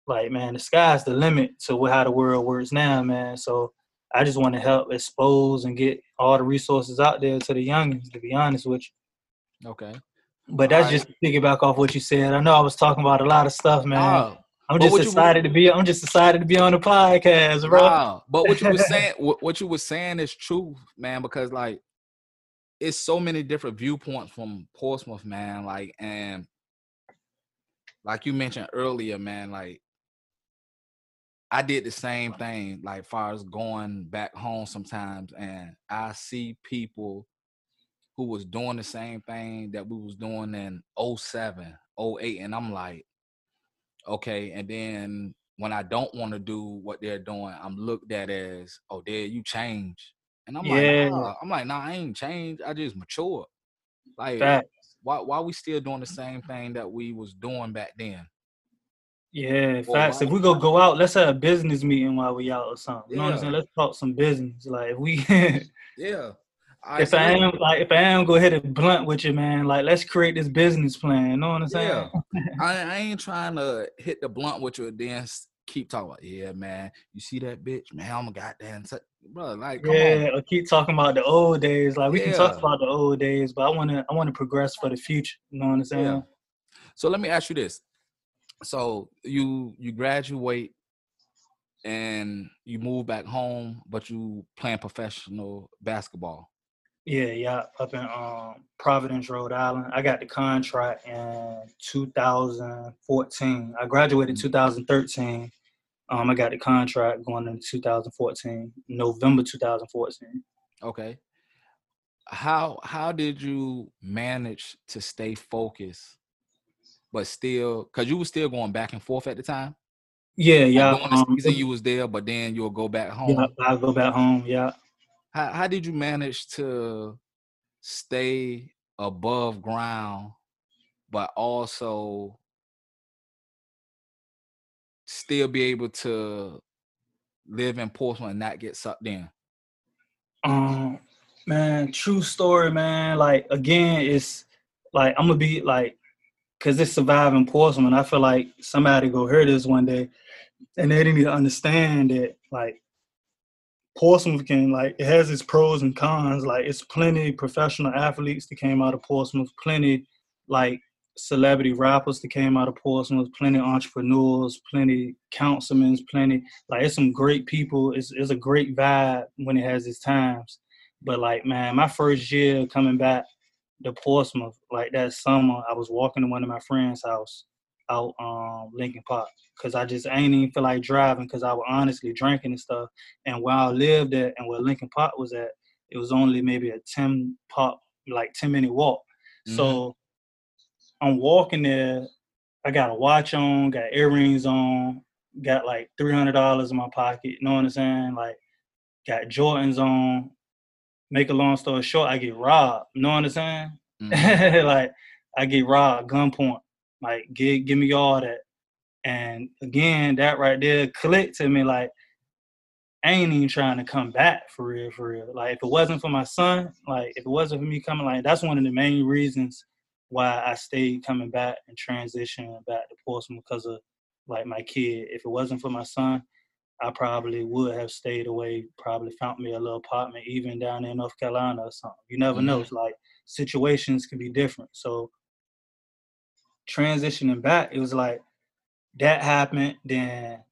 like man, the sky's the limit to how the world works now, man. So I just want to help expose and get all the resources out there to the youngins. To be honest with you, Okay. but that's Alright. just to piggyback off what you said. I know I was talking about a lot of stuff, man. I'm just you- excited to be. I'm just excited to be on the podcast, bro. Nah, but what you were saying, what you were saying is true, man. Because like, it's so many different viewpoints from Portsmouth, man. Like, and like you mentioned earlier, man. Like, I did the same thing. Like, far as going back home sometimes, and I see people who was doing the same thing that we was doing in 07, 08, and I'm like, okay. And then when I don't want to do what they're doing, I'm looked at as, oh, there you change. And I'm Yeah. like, nah. I'm like, nah, I ain't changed. I just matured. Like, Fact. why why we still doing the same thing that we was doing back then? Yeah, Well, facts. If we go go out, let's have a business meeting while we out or something. You know what I'm saying? Let's talk some business. Like if we Yeah. if I am like if I am go hit a blunt with you, man, like let's create this business plan. You know what I'm saying? Yeah. I, I ain't trying to hit the blunt with you and then keep talking about, yeah, man, you see that bitch, man, I'm a goddamn, bro, like, yeah, on. or keep talking about the old days. Like we can talk about the old days, but I wanna I wanna progress for the future. You know what I'm saying? Yeah. So let me ask you this. So you you graduate and you move back home, but you playing professional basketball. Yeah, yeah, up in um, Providence, Rhode Island. I got the contract in 2014. I graduated 2013. Um, I got the contract going in 2014, November 2014. Okay. How how did you manage to stay focused, but still because you were still going back and forth at the time? Yeah, Like, yeah. the Um, season you was there, but then you'll go back home. yeah, I'll go back home. Yeah. How how did you manage to stay above ground, but also still be able to live in Portland and not get sucked in? Um, man, true story, man. Like again, it's like I'm gonna be like, cause it's surviving Portsmouth. And I feel like somebody go hear this one day, and they need to understand that like Portsmouth can like it has its pros and cons. Like it's plenty professional athletes that came out of Portsmouth, plenty like celebrity rappers that came out of Portsmouth, plenty entrepreneurs, plenty councilmen, plenty like it's some great people. It's it's a great vibe when it has its times. But like man, my first year coming back to Portsmouth, like that summer, I was walking to one of my friends' house out um Lincoln Park because I just ain't even feel like driving because I was honestly drinking and stuff. And where I lived at and where Lincoln Park was at, it was only maybe a 10 pop, like 10 minute walk. So I'm walking there. I got a watch on, got earrings on, got like $300 in my pocket. You know what I'm saying? Like, got Jordans on. Make a long story short, I get robbed. You know what I'm saying? Mhm. like, I get robbed, gunpoint. Like, give, give me all that. And again, that right there clicked to me like, I ain't even trying to come back for real, for real. Like if it wasn't for my son, like if it wasn't for me coming, like that's one of the main reasons why I stayed coming back and transitioning back to Portsmouth because of like my kid. If it wasn't for my son, I probably would have stayed away, probably found me a little apartment even down in North Carolina or something. You never know. Mhm. It's like situations can be different. So transitioning back, it was like that happened, then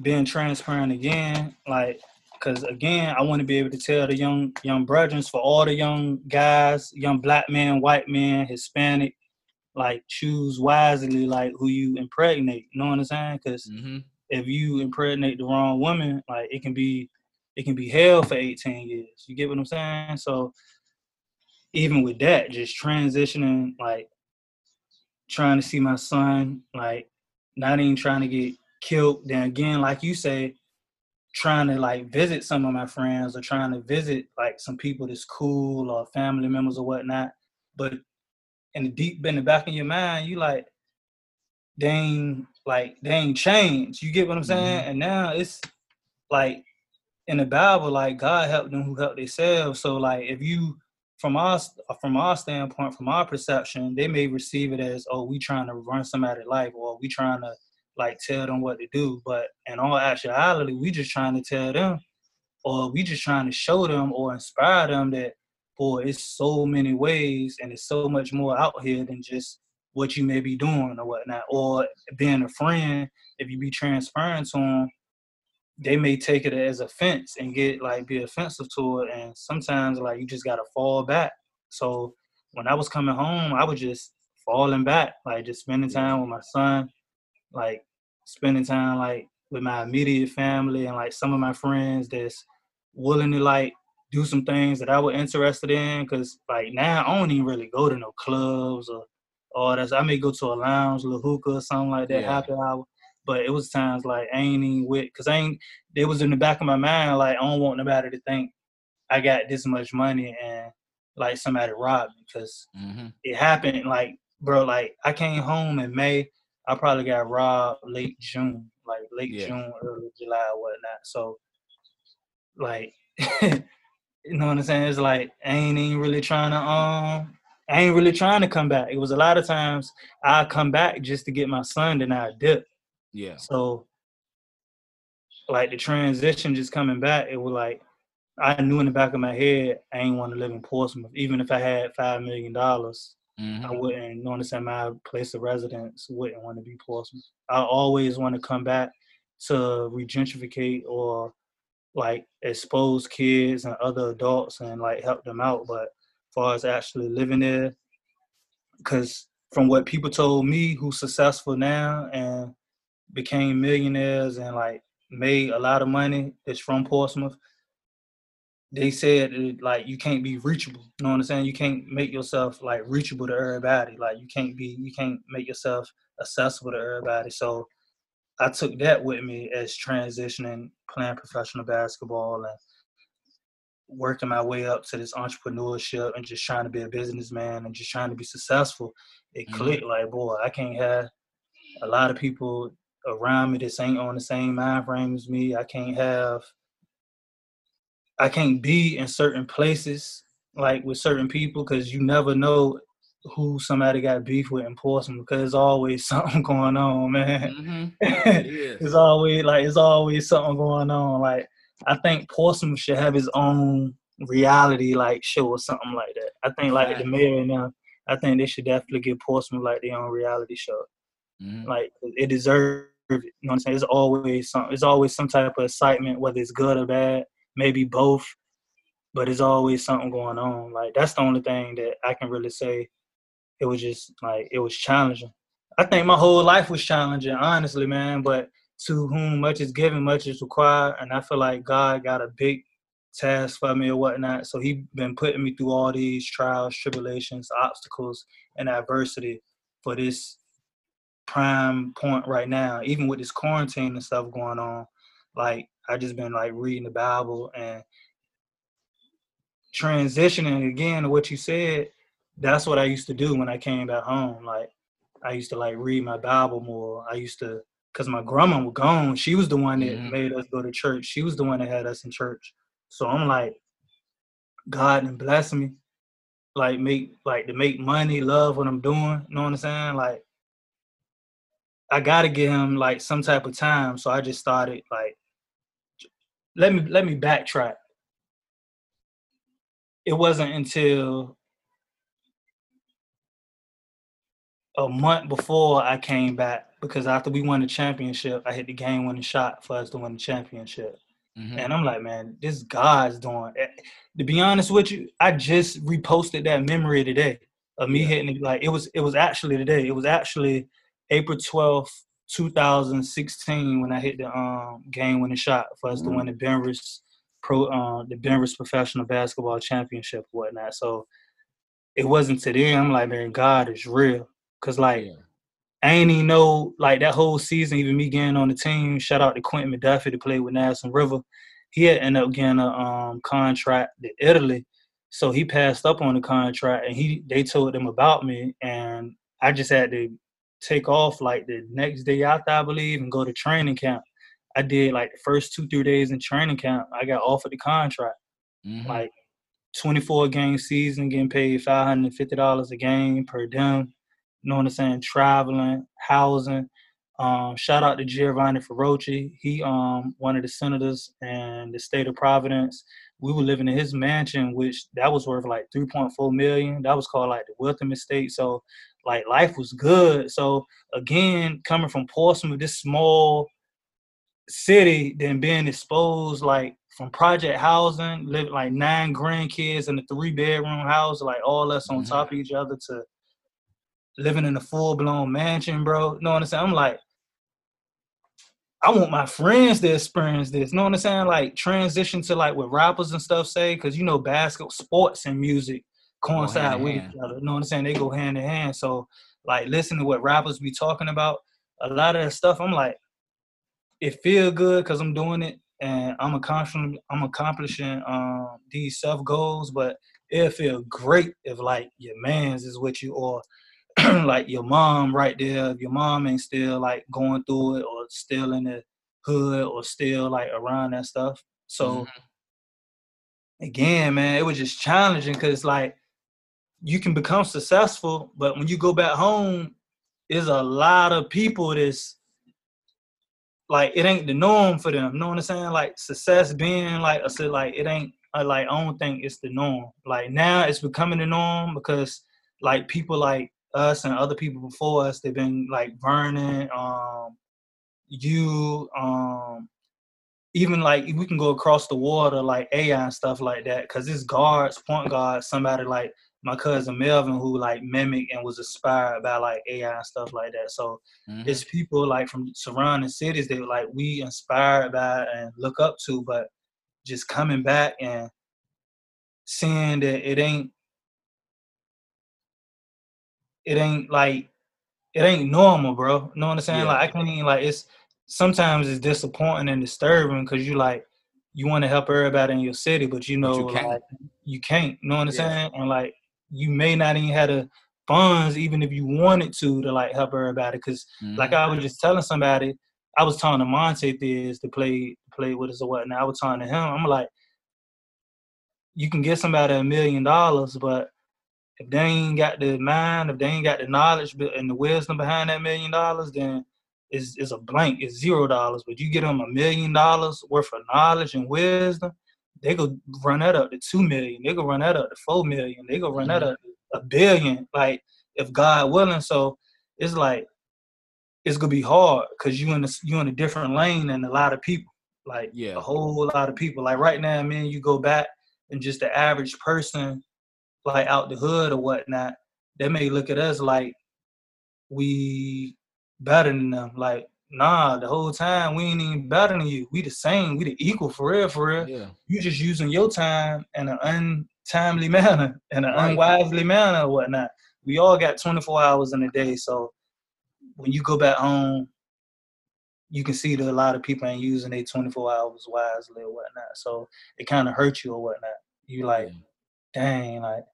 being transparent again, like because again, I want to be able to tell the young young brethren for all the young guys, young black men, white men, Hispanic, like choose wisely, like who you impregnate. You know what I'm saying? Because Mhm. If you impregnate the wrong woman, like it can be it can be hell for 18 years. You get what I'm saying? So even with that, just transitioning, like trying to see my son, like not even trying to get killed. Then again, like you say, trying to like visit some of my friends or trying to visit like some people that's cool or family members or whatnot. But in the deep in the back of your mind, you like they ain't like they ain't changed. You get what I'm saying? Mm-hmm. And now it's like in the Bible, like God helped them who helped themselves. So like if you from our from our standpoint, from our perception, they may receive it as, oh, we trying to run somebody's life or we trying to like tell them what to do. But in all actuality, we just trying to tell them or we just trying to show them or inspire them that boy, it's so many ways and it's so much more out here than just what you may be doing or whatnot. Or being a friend, if you be transparent to them, they may take it as offense and get like be offensive to it. And sometimes like you just gotta fall back. So when I was coming home, I was just falling back, like just spending time with my son, like spending time like with my immediate family and like some of my friends that's willing to like do some things that I was interested in. Cause like now I don't even really go to no clubs or all that's I may go to a lounge, a little hookah or something like that, Yeah. happy hour. But it was times like I ain't even with, cause I ain't. It was in the back of my mind like I don't want nobody to think I got this much money and like somebody robbed me. Cause Mhm. it happened like bro like i came home in may i probably got robbed late june like late Yeah. june early july or whatnot so like you know what i'm saying it's like i ain't even really trying to um i ain't really trying to come back it was a lot of times i come back just to get my son then i dip Yeah. so like the transition just coming back, it was like I knew in the back of my head I ain't want to live in Portsmouth. Even if I had five million dollars, Mhm. I wouldn't. Know, understand my place of residence wouldn't want to be Portsmouth. I always want to come back to regentrificate or like expose kids and other adults and like help them out. But far as actually living there, because from what people told me who's successful now and became millionaires and like made a lot of money that's from Portsmouth, they said like you can't be reachable. You know what I'm saying? You can't make yourself like reachable to everybody. Like you can't be you can't make yourself accessible to everybody. So I took that with me as transitioning, playing professional basketball and working my way up to this entrepreneurship and just trying to be a businessman and just trying to be successful. It Mhm. clicked like, boy, I can't have a lot of people around me that ain't on the same mind frame as me. I can't have I can't be in certain places like with certain people because you never know who somebody got beef with in Portsmouth because there's always something going on, man. Mhm. It is. it's always like it's always something going on. Like I think Portsmouth should have his own reality like show or something like that. I think like the mayor now, I think they should definitely give Portsmouth like their own reality show. Mhm. Like it deserves it. You know what I'm saying? It's always some it's always some type of excitement, whether it's good or bad, maybe both. But it's always something going on. Like that's the only thing that I can really say. It was just like it was challenging. I think my whole life was challenging, honestly, man. But to whom much is given, much is required, and I feel like God got a big task for me or whatnot. So He been putting me through all these trials, tribulations, obstacles, and adversity for this prime point right now. Even with this quarantine and stuff going on, like I just been like reading the Bible and transitioning again to what you said. That's what I used to do when I came back home. Like I used to like read my Bible more. I used to, cause my grandma was gone. She was the one that Mhm. made us go to church. She was the one that had us in church. So I'm like, God and bless me, like make like to make money, love what I'm doing. You know what I'm saying? Like I gotta give him like some type of time. So I just started like, let me let me backtrack. It wasn't until a month before I came back because after we won the championship, I hit the game winning shot for us to win the championship. Mhm. And I'm like, man, this God's doing. To be honest with you, I just reposted that memory today of me Yeah. hitting it. Like it was, it was actually today. It was actually April twelfth, two thousand sixteen, when I hit the um game winning shot for us to win the Benrus pro, uh, the Benrus professional basketball championship, whatnot. So it wasn't today. I'm like, man, God is real. Cause like Yeah. I ain't even know like that whole season, even me getting on the team. Shout out to Quentin McDuffie to play with Nassau River. He had ended up getting a um, contract to Italy, so he passed up on the contract, and he they told them about me, and I just had to take off like the next day after I believe and go to training camp. I did like the first two three days in training camp. I got offered the contract Mhm. like 24 game season, getting paid $550 a game per diem. Know what I'm saying? Traveling, housing. Um, shout out to Giovanni Feroce. He um one of the senators in the state of Providence. We were living in his mansion, which that was worth like 3.4 million. That was called like the Wilton Estate. So like life was good. So again, coming from Portsmouth, this small city, then being exposed like from project housing, living like nine grandkids in a three bedroom house, like all us on Mhm. top of each other to living in a full blown mansion, bro. You know what I'm saying? I'm like, I want my friends to experience this. You know what I'm saying? Like transition to like what rappers and stuff say, because you know basketball, sports, and music coincide with each other. You know what I'm saying? They go hand in hand. So like listen to what rappers be talking about. A lot of that stuff, I'm like, it feel good because I'm doing it and I'm accomplishing I'm accomplishing um these self goals, but it feel great if like your man's is with you or like your mom right there, if your mom ain't still like going through it or still in the hood or still like around that stuff. So mm-hmm. again, man, it was just challenging because like you can become successful, but when you go back home, there's a lot of people that's like it ain't the norm for them. You know what I'm saying? Like success being like I said, like it ain't. I like I don't think it's the norm. Like now it's becoming the norm because like people like us and other people before us, they've been like Vernon, um, you, um, even like we can go across the water like AI and stuff like that because it's guards, point guards, somebody like my cousin Melvin who like mimicked and was inspired by like AI and stuff like that. So Mhm. it's people like from surrounding cities that like we inspired by and look up to, but just coming back and seeing that it ain't it ain't like it ain't normal, bro. You know what I'm saying? Yeah. Like I can't even like it's sometimes it's disappointing and disturbing because you like you want to help everybody in your city, but you know you can't. like you can't. You know what I'm Yeah. saying? And like you may not even have the funds even if you wanted to to like help everybody because like Mhm. I was just telling somebody, I was talking to Monte Thiz to play play with us or whatnot. I was talking to him. I'm like, you can get somebody a million dollars, but if they ain't got the mind, if they ain't got the knowledge and the wisdom behind that million dollars, then it's, it's a blank. It's zero dollars. But you get them a million dollars worth of knowledge and wisdom, they go run that up to two million. They go run that up to four million. They go run that Mhm. up to a billion. Like if God willing. So it's like it's gonna be hard because you in a you in a different lane than a lot of people. Like Yeah. a whole lot of people. Like right now, man, you go back and just the average person, like out the hood or whatnot, they may look at us like we better than them. Like, nah, the whole time we ain't even better than you. We the same. We the equal for real, for real. Yeah. You just using your time in an untimely manner, in an Right. unwisely manner or whatnot. We all got 24 hours in a day, so when you go back home, you can see that a lot of people ain't using their 24 hours wisely or whatnot. So it kind of hurts you or whatnot. You like, Yeah. dang, like,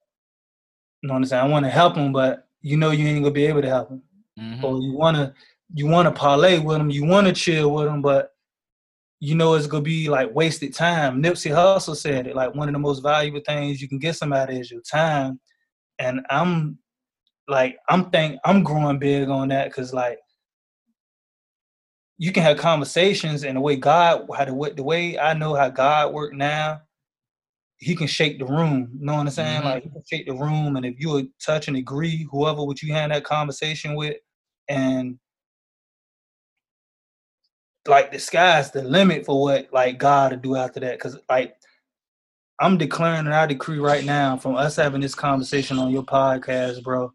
you know what I'm saying? I want to help them, but you know you ain't gonna be able to help them. Mhm. Or you wanna you wanna parlay with them, you wanna chill with them, but you know it's gonna be like wasted time. Nipsey Hussle said it like one of the most valuable things you can get somebody is your time, and I'm like I'm think I'm growing big on that because like you can have conversations and the way God how the way the way I know how God work now, he can shake the room. You know what I'm saying? Mhm. Like he can shake the room, and if you would touch and agree, whoever would you had that conversation with, and like the sky's the limit for what like God to do after that. Cause like I'm declaring and I decree right now from us having this conversation on your podcast, bro.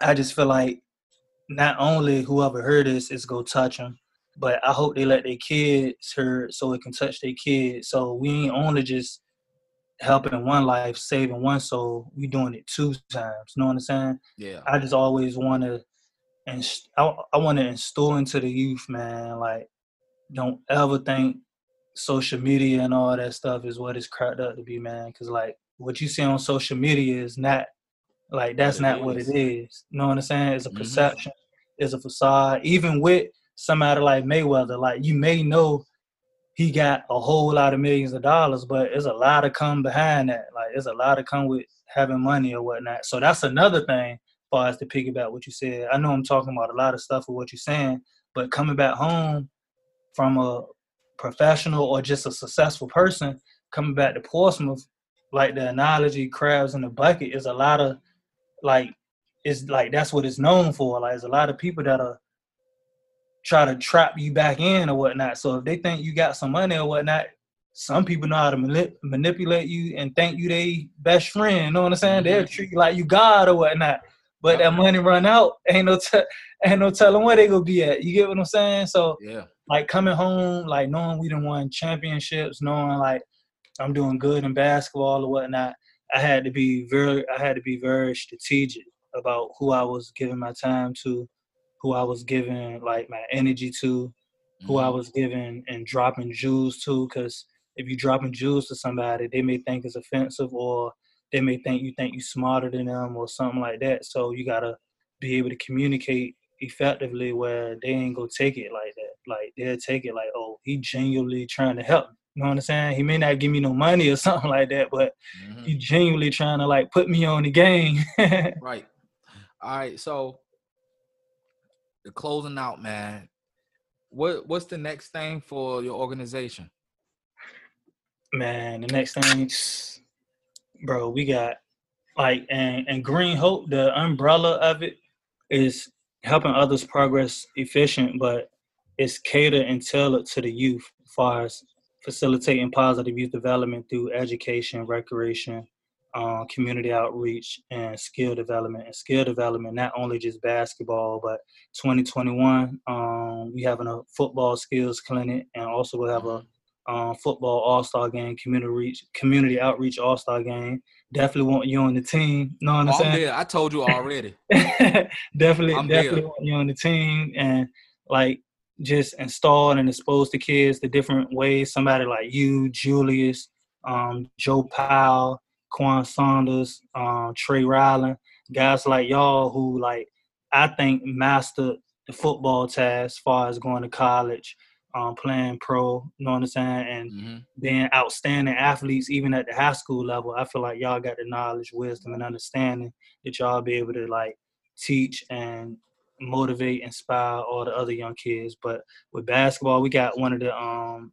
I just feel like not only whoever heard this is gonna touch them, but I hope they let their kids hear so it can touch their kids. So we ain't only just helping one life, saving one soul. We doing it two times. You know what I'm saying? Yeah. I just always want to, and I, I want to instill into the youth, man. Like, don't ever think social media and all that stuff is what it's cracked up to be, man. Because like what you see on social media is not like that's it not what it is. You know what I'm saying? It's a Mhm. perception. It's a facade. Even with somebody like Mayweather, like you may know he got a whole lot of millions of dollars, but there's a lot of come behind that. Like there's a lot of come with having money or whatnot. So that's another thing for us to piggyback what you said. I know I'm talking about a lot of stuff with what you're saying, but coming back home from a professional or just a successful person, coming back to Portsmouth, like the analogy crabs in the bucket is a lot of like it's like that's what it's known for. Like there's a lot of people that are try to trap you back in or whatnot. So if they think you got some money or whatnot, some people know how to manip- manipulate you and think you they best friend. You know what I'm saying? They'll Mhm. treat you like you God or whatnot. But that money run out, ain't no ain't no telling where they gonna be at. You get what I'm saying? So Yeah. like coming home, like knowing we done won championships, knowing like I'm doing good in basketball or whatnot, I had to be very I had to be very strategic about who I was giving my time to, who I was giving like my energy to, who I Mhm. was giving and dropping jewels to. Cause if you're dropping jewels to somebody, they may think it's offensive or they may think you think you're smarter than them or something like that. So you gotta be able to communicate effectively where they ain't gonna take it like that. Like they'll take it like, oh, he genuinely trying to help. me. You know what I'm saying? He may not give me no money or something like that, but Mhm. he genuinely trying to like put me on the game. Right. All right. So the closing out, man. what what's the next thing for your organization? Man, the next thing, bro, we got like and and Green Hope, the umbrella of it is helping others progress efficient, but it's cater and tailored to the youth as far as facilitating positive youth development through education, recreation, uh, community outreach, and skill development. And skill development, not only just basketball, but 2021, um, we having a football skills clinic, and also we'll have a um, football all star game, community reach, community outreach all star game. Definitely want you on the team. Know what I'm Oh, I'm saying? there. I told you already. definitely, I'm definitely there. want you on the team and like just install and expose the kids to different ways. Somebody like you, Julius, um, Joe Powell, Quan Saunders, um, Trey Ryland, guys like y'all who like I think mastered the football task as far as going to college, um, playing pro, you know what I'm saying, and hmm being outstanding athletes even at the high school level. I feel like y'all got the knowledge, wisdom, and understanding that y'all be able to like teach and motivate, inspire all the other young kids. But with basketball, we got one of the um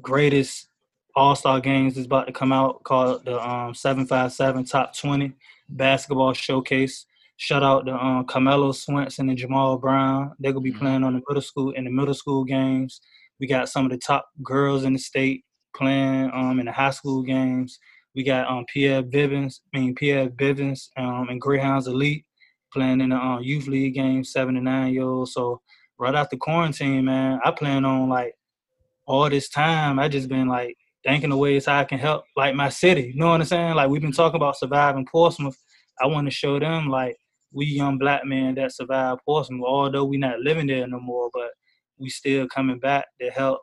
greatest all star games is about to come out called the um 757 Top 20 Basketball Showcase. Shout out to um, Carmelo Swenson and Jamal Brown. They're gonna be Mhm. playing on the middle school in the middle school games. We got some of the top girls in the state playing um in the high school games. We got um Pierre Bivens, I mean Pierre Bivens um and Greyhounds Elite playing in the um, youth league games, seven to nine year olds. So right after quarantine, man, I plan on like all this time. I just been like thinking of ways how I can help like my city. You know what I'm saying? Like we've been talking about surviving Portsmouth. I want to show them like we young black men that survived Portsmouth, although we not living there no more, but we still coming back to help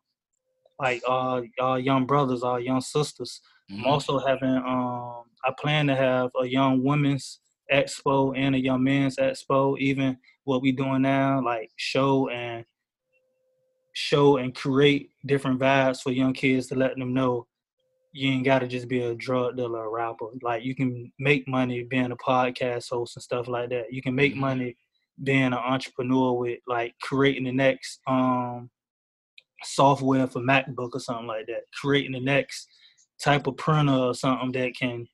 like our our young brothers, our young sisters. I'm Mhm. also having um I plan to have a young women's expo and a young men's expo, even what we doing now, like show and show and create different vibes for young kids to let them know you ain't gotta just be a drug dealer or rapper. Like you can make money being a podcast host and stuff like that. You can make Mhm. money being an entrepreneur with like creating the next um software for MacBook or something like that. Creating the next type of printer or something that can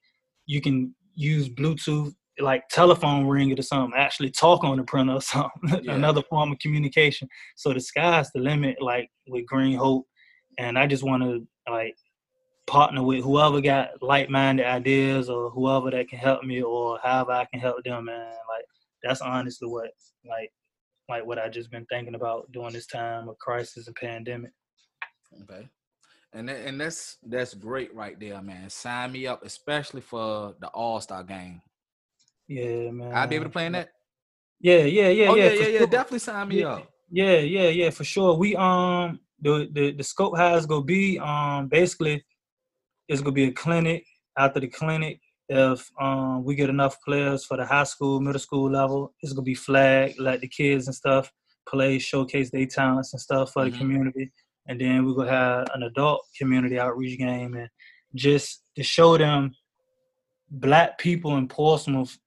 you can use Bluetooth like telephone ring it or something, actually talk on the printer or something. Yeah. Another form of communication. So the sky's the limit, like with Green Hope. And I just wanna like partner with whoever got like minded ideas or whoever that can help me or however I can help them, man. Like that's honestly what like like what I just been thinking about during this time of crisis and pandemic. Okay. And that, and that's that's great right there, man. Sign me up, especially for the All Star game. Yeah, man. I'll be able to play in that. Yeah, yeah, yeah, oh yeah. yeah, yeah, yeah. sure. Definitely sign me Yeah. up. Yeah, yeah, yeah, for sure. We um the the, the scope how it's gonna be um basically it's gonna be a clinic. After the clinic, if um we get enough players for the high school, middle school level, it's gonna be flagged, let the kids and stuff play, showcase their talents and stuff for Mhm. the community. And then we're gonna have an adult community outreach game and just to show them black people in Portsmouth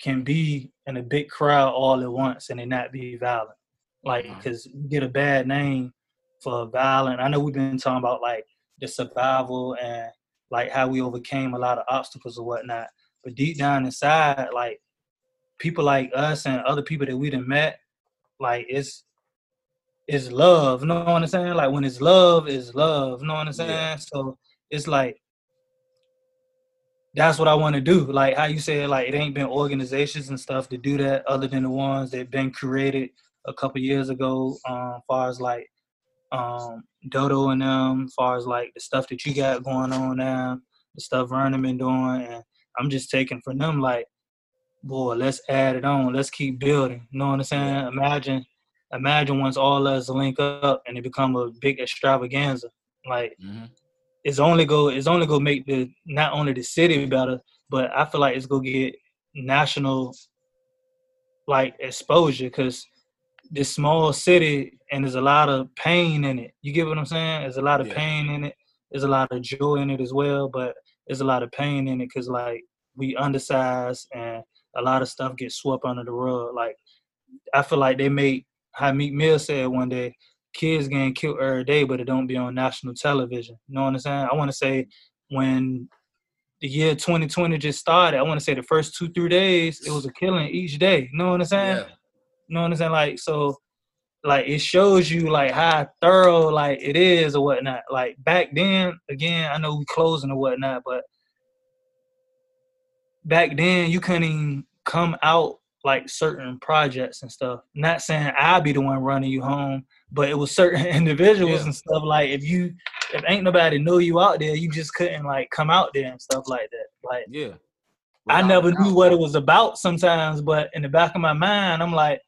can be in a big crowd all at once and it not be violent. Like, mm-hmm. because we get a bad name for violent. I know we've been talking about like the survival and like how we overcame a lot of obstacles or whatnot. But deep down inside, like people like us and other people that we done met, like it's it's love. You know what I'm saying? Like when it's love, it's love. You know what I'm saying? Yeah. So it's like that's what I want to do. Like how you said, like it ain't been organizations and stuff to do that other than the ones that been created a couple years ago. Um, far as like um Dodo and them, far as like the stuff that you got going on now, the stuff Vernon been doing, and I'm just taking from them like, boy, let's add it on, let's keep building. You know what I'm saying? Imagine, imagine once all us link up and it become a big extravaganza. Like hmm it's only go it's only gonna make the not only the city better, but I feel like it's gonna get national like exposure because this small city and there's a lot of pain in it. You get what I'm saying? There's a lot of Yeah. pain in it. There's a lot of joy in it as well, but there's a lot of pain in it because like we undersized and a lot of stuff gets swept under the rug. Like I feel like they make how Meek Mill said one day, kids getting killed every day, but it don't be on national television. You know what I'm saying? I want to say when the year 2020 just started, I want to say the first two, three days, it was a killing each day. You know what I'm saying? Yeah. You know what I'm saying? Like, so, like, it shows you, like, how thorough, like, it is or whatnot. Like, back then, again, I know we closing or whatnot, but back then, you couldn't even come out, like, certain projects and stuff. Not saying I'll be the one running you home, but it was certain individuals Yeah. and stuff. Like, if you, if ain't nobody know you out there, you just couldn't, like, come out there and stuff like that. Like, Yeah. I never knew what it was about sometimes, but in the back of my mind, I'm like,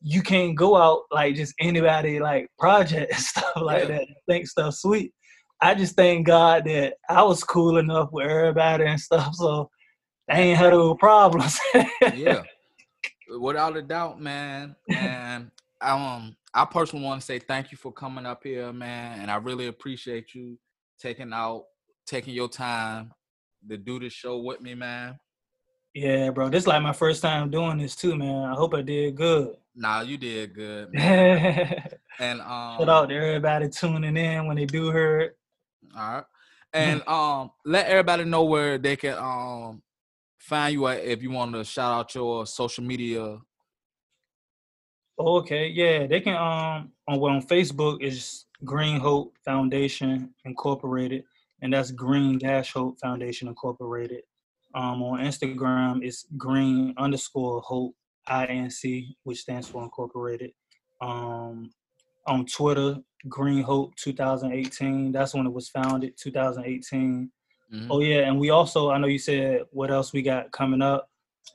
you can't go out like just anybody like project and stuff like Yeah. that. Think stuff sweet. I just thank God that I was cool enough with everybody and stuff, so I ain't had no problems. yeah, without a doubt, man. And I um, I personally want to say thank you for coming up here, man. And I really appreciate you taking out, taking your time to do this show with me, man. yeah, bro. This is like my first time doing this too, man. I hope I did good. Nah, you did good, man. And um, out to everybody tuning in when they do hear it. all right, and um, let everybody know where they can um find you at if you want to shout out your social media. Okay, yeah, they can um on well on Facebook is Green Hope Foundation Incorporated, and that's Green Dash Hope Foundation Incorporated. Um, on Instagram it's Green underscore Hope Inc, which stands for Incorporated. Um, on Twitter, Green Hope 2018. That's when it was founded, 2018. Mhm. Oh yeah, and we also I know you said what else we got coming up.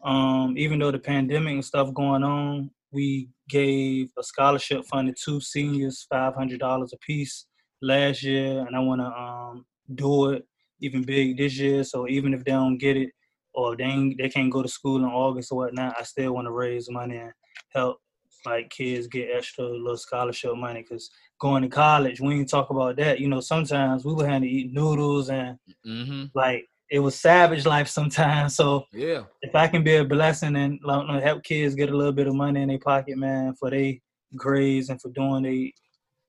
Um, even though the pandemic and stuff going on, we gave a scholarship fund to two seniors five hundred dollars a piece last year, and I want to um, do it even big this year. So even if they don't get it or they ain't, they can't go to school in August or whatnot, I still want to raise money and help like kids get extra little scholarship money because going to college we ain't talk about that you know sometimes we would have to eat noodles and Mhm. like it was savage life sometimes. So Yeah. if I can be a blessing and like, help kids get a little bit of money in their pocket, man, for their grades and for doing they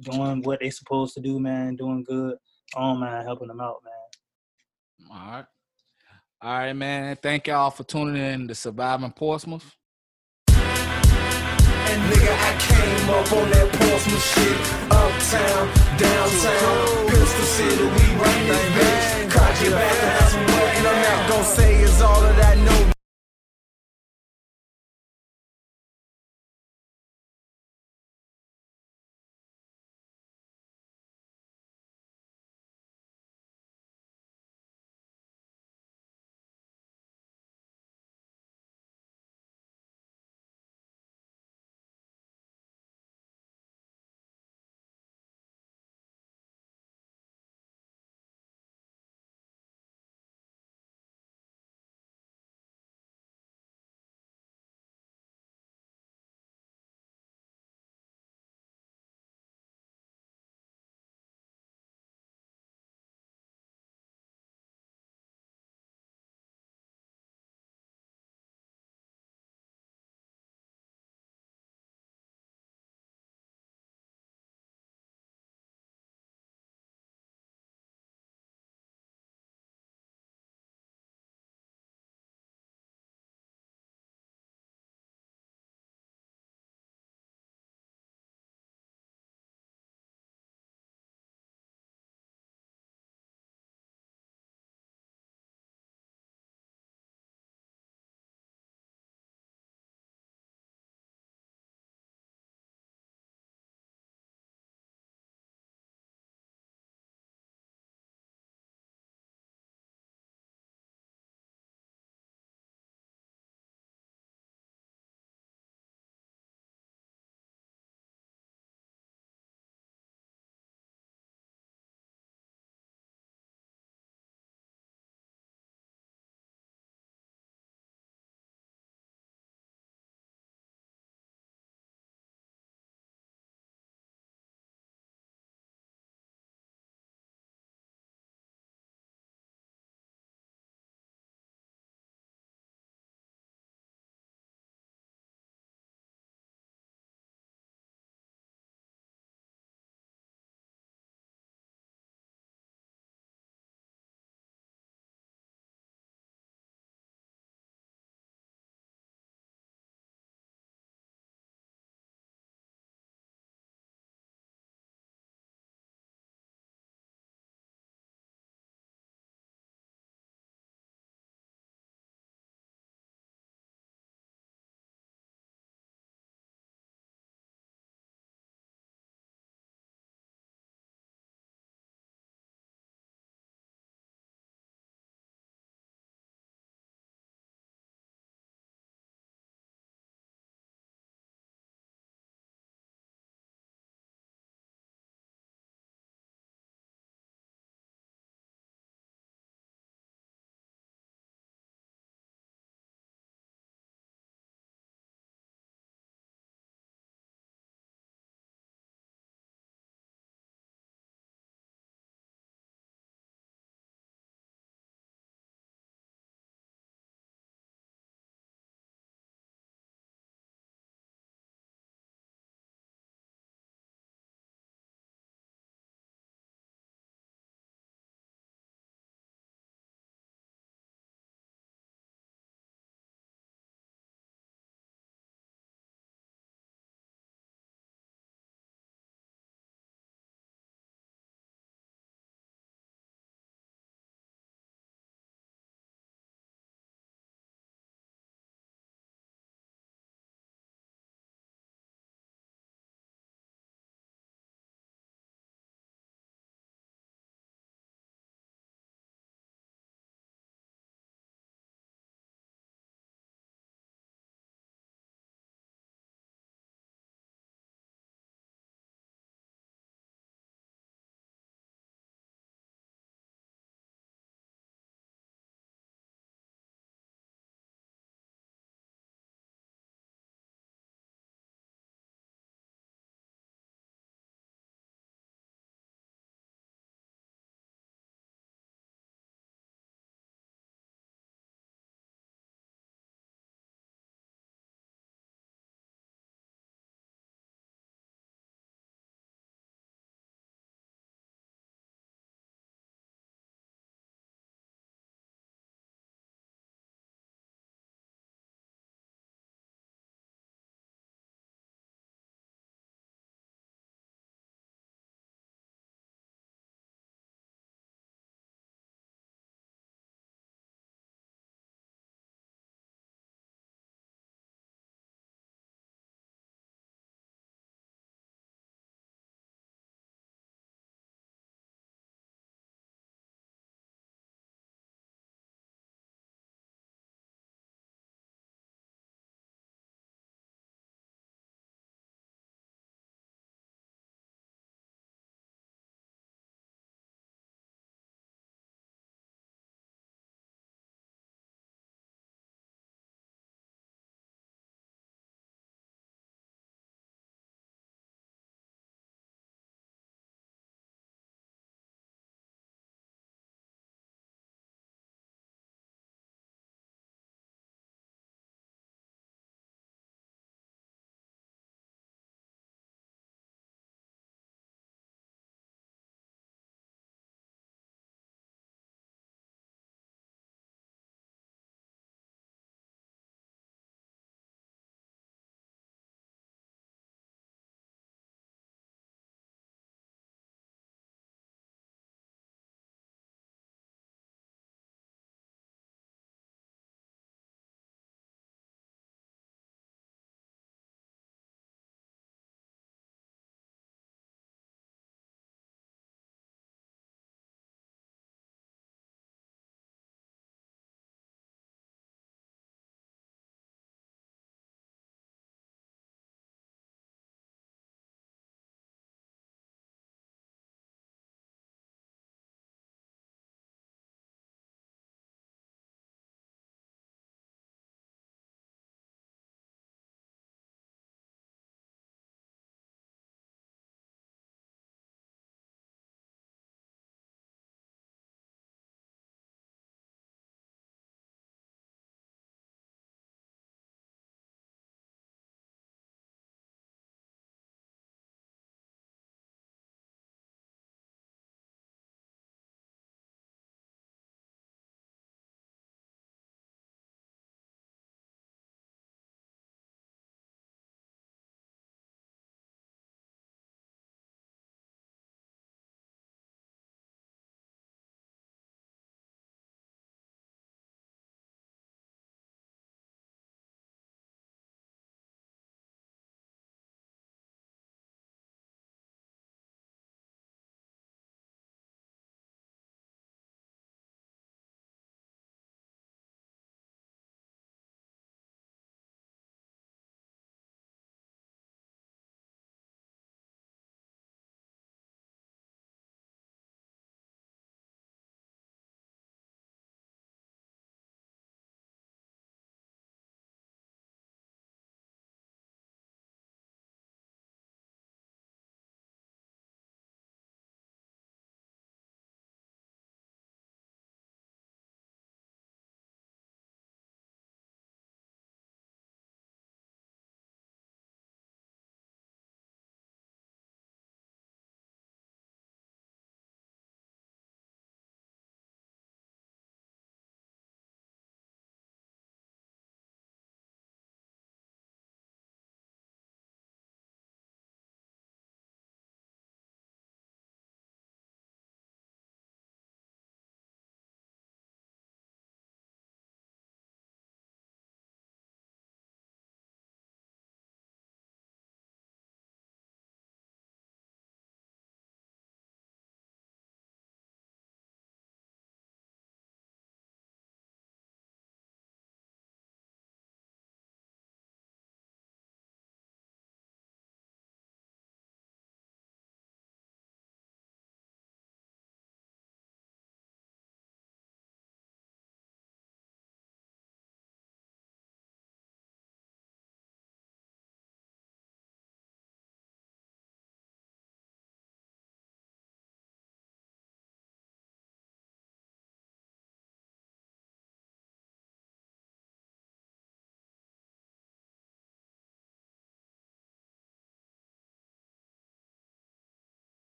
doing what they supposed to do, man, doing good, oh don't helping them out, man. All right. All right, man. Thank y'all for tuning in to Surviving Portsmouth. And nigga, I came up on that Portsmouth shit. Uptown, downtown, Pistol City, we run this gon' say is all of that no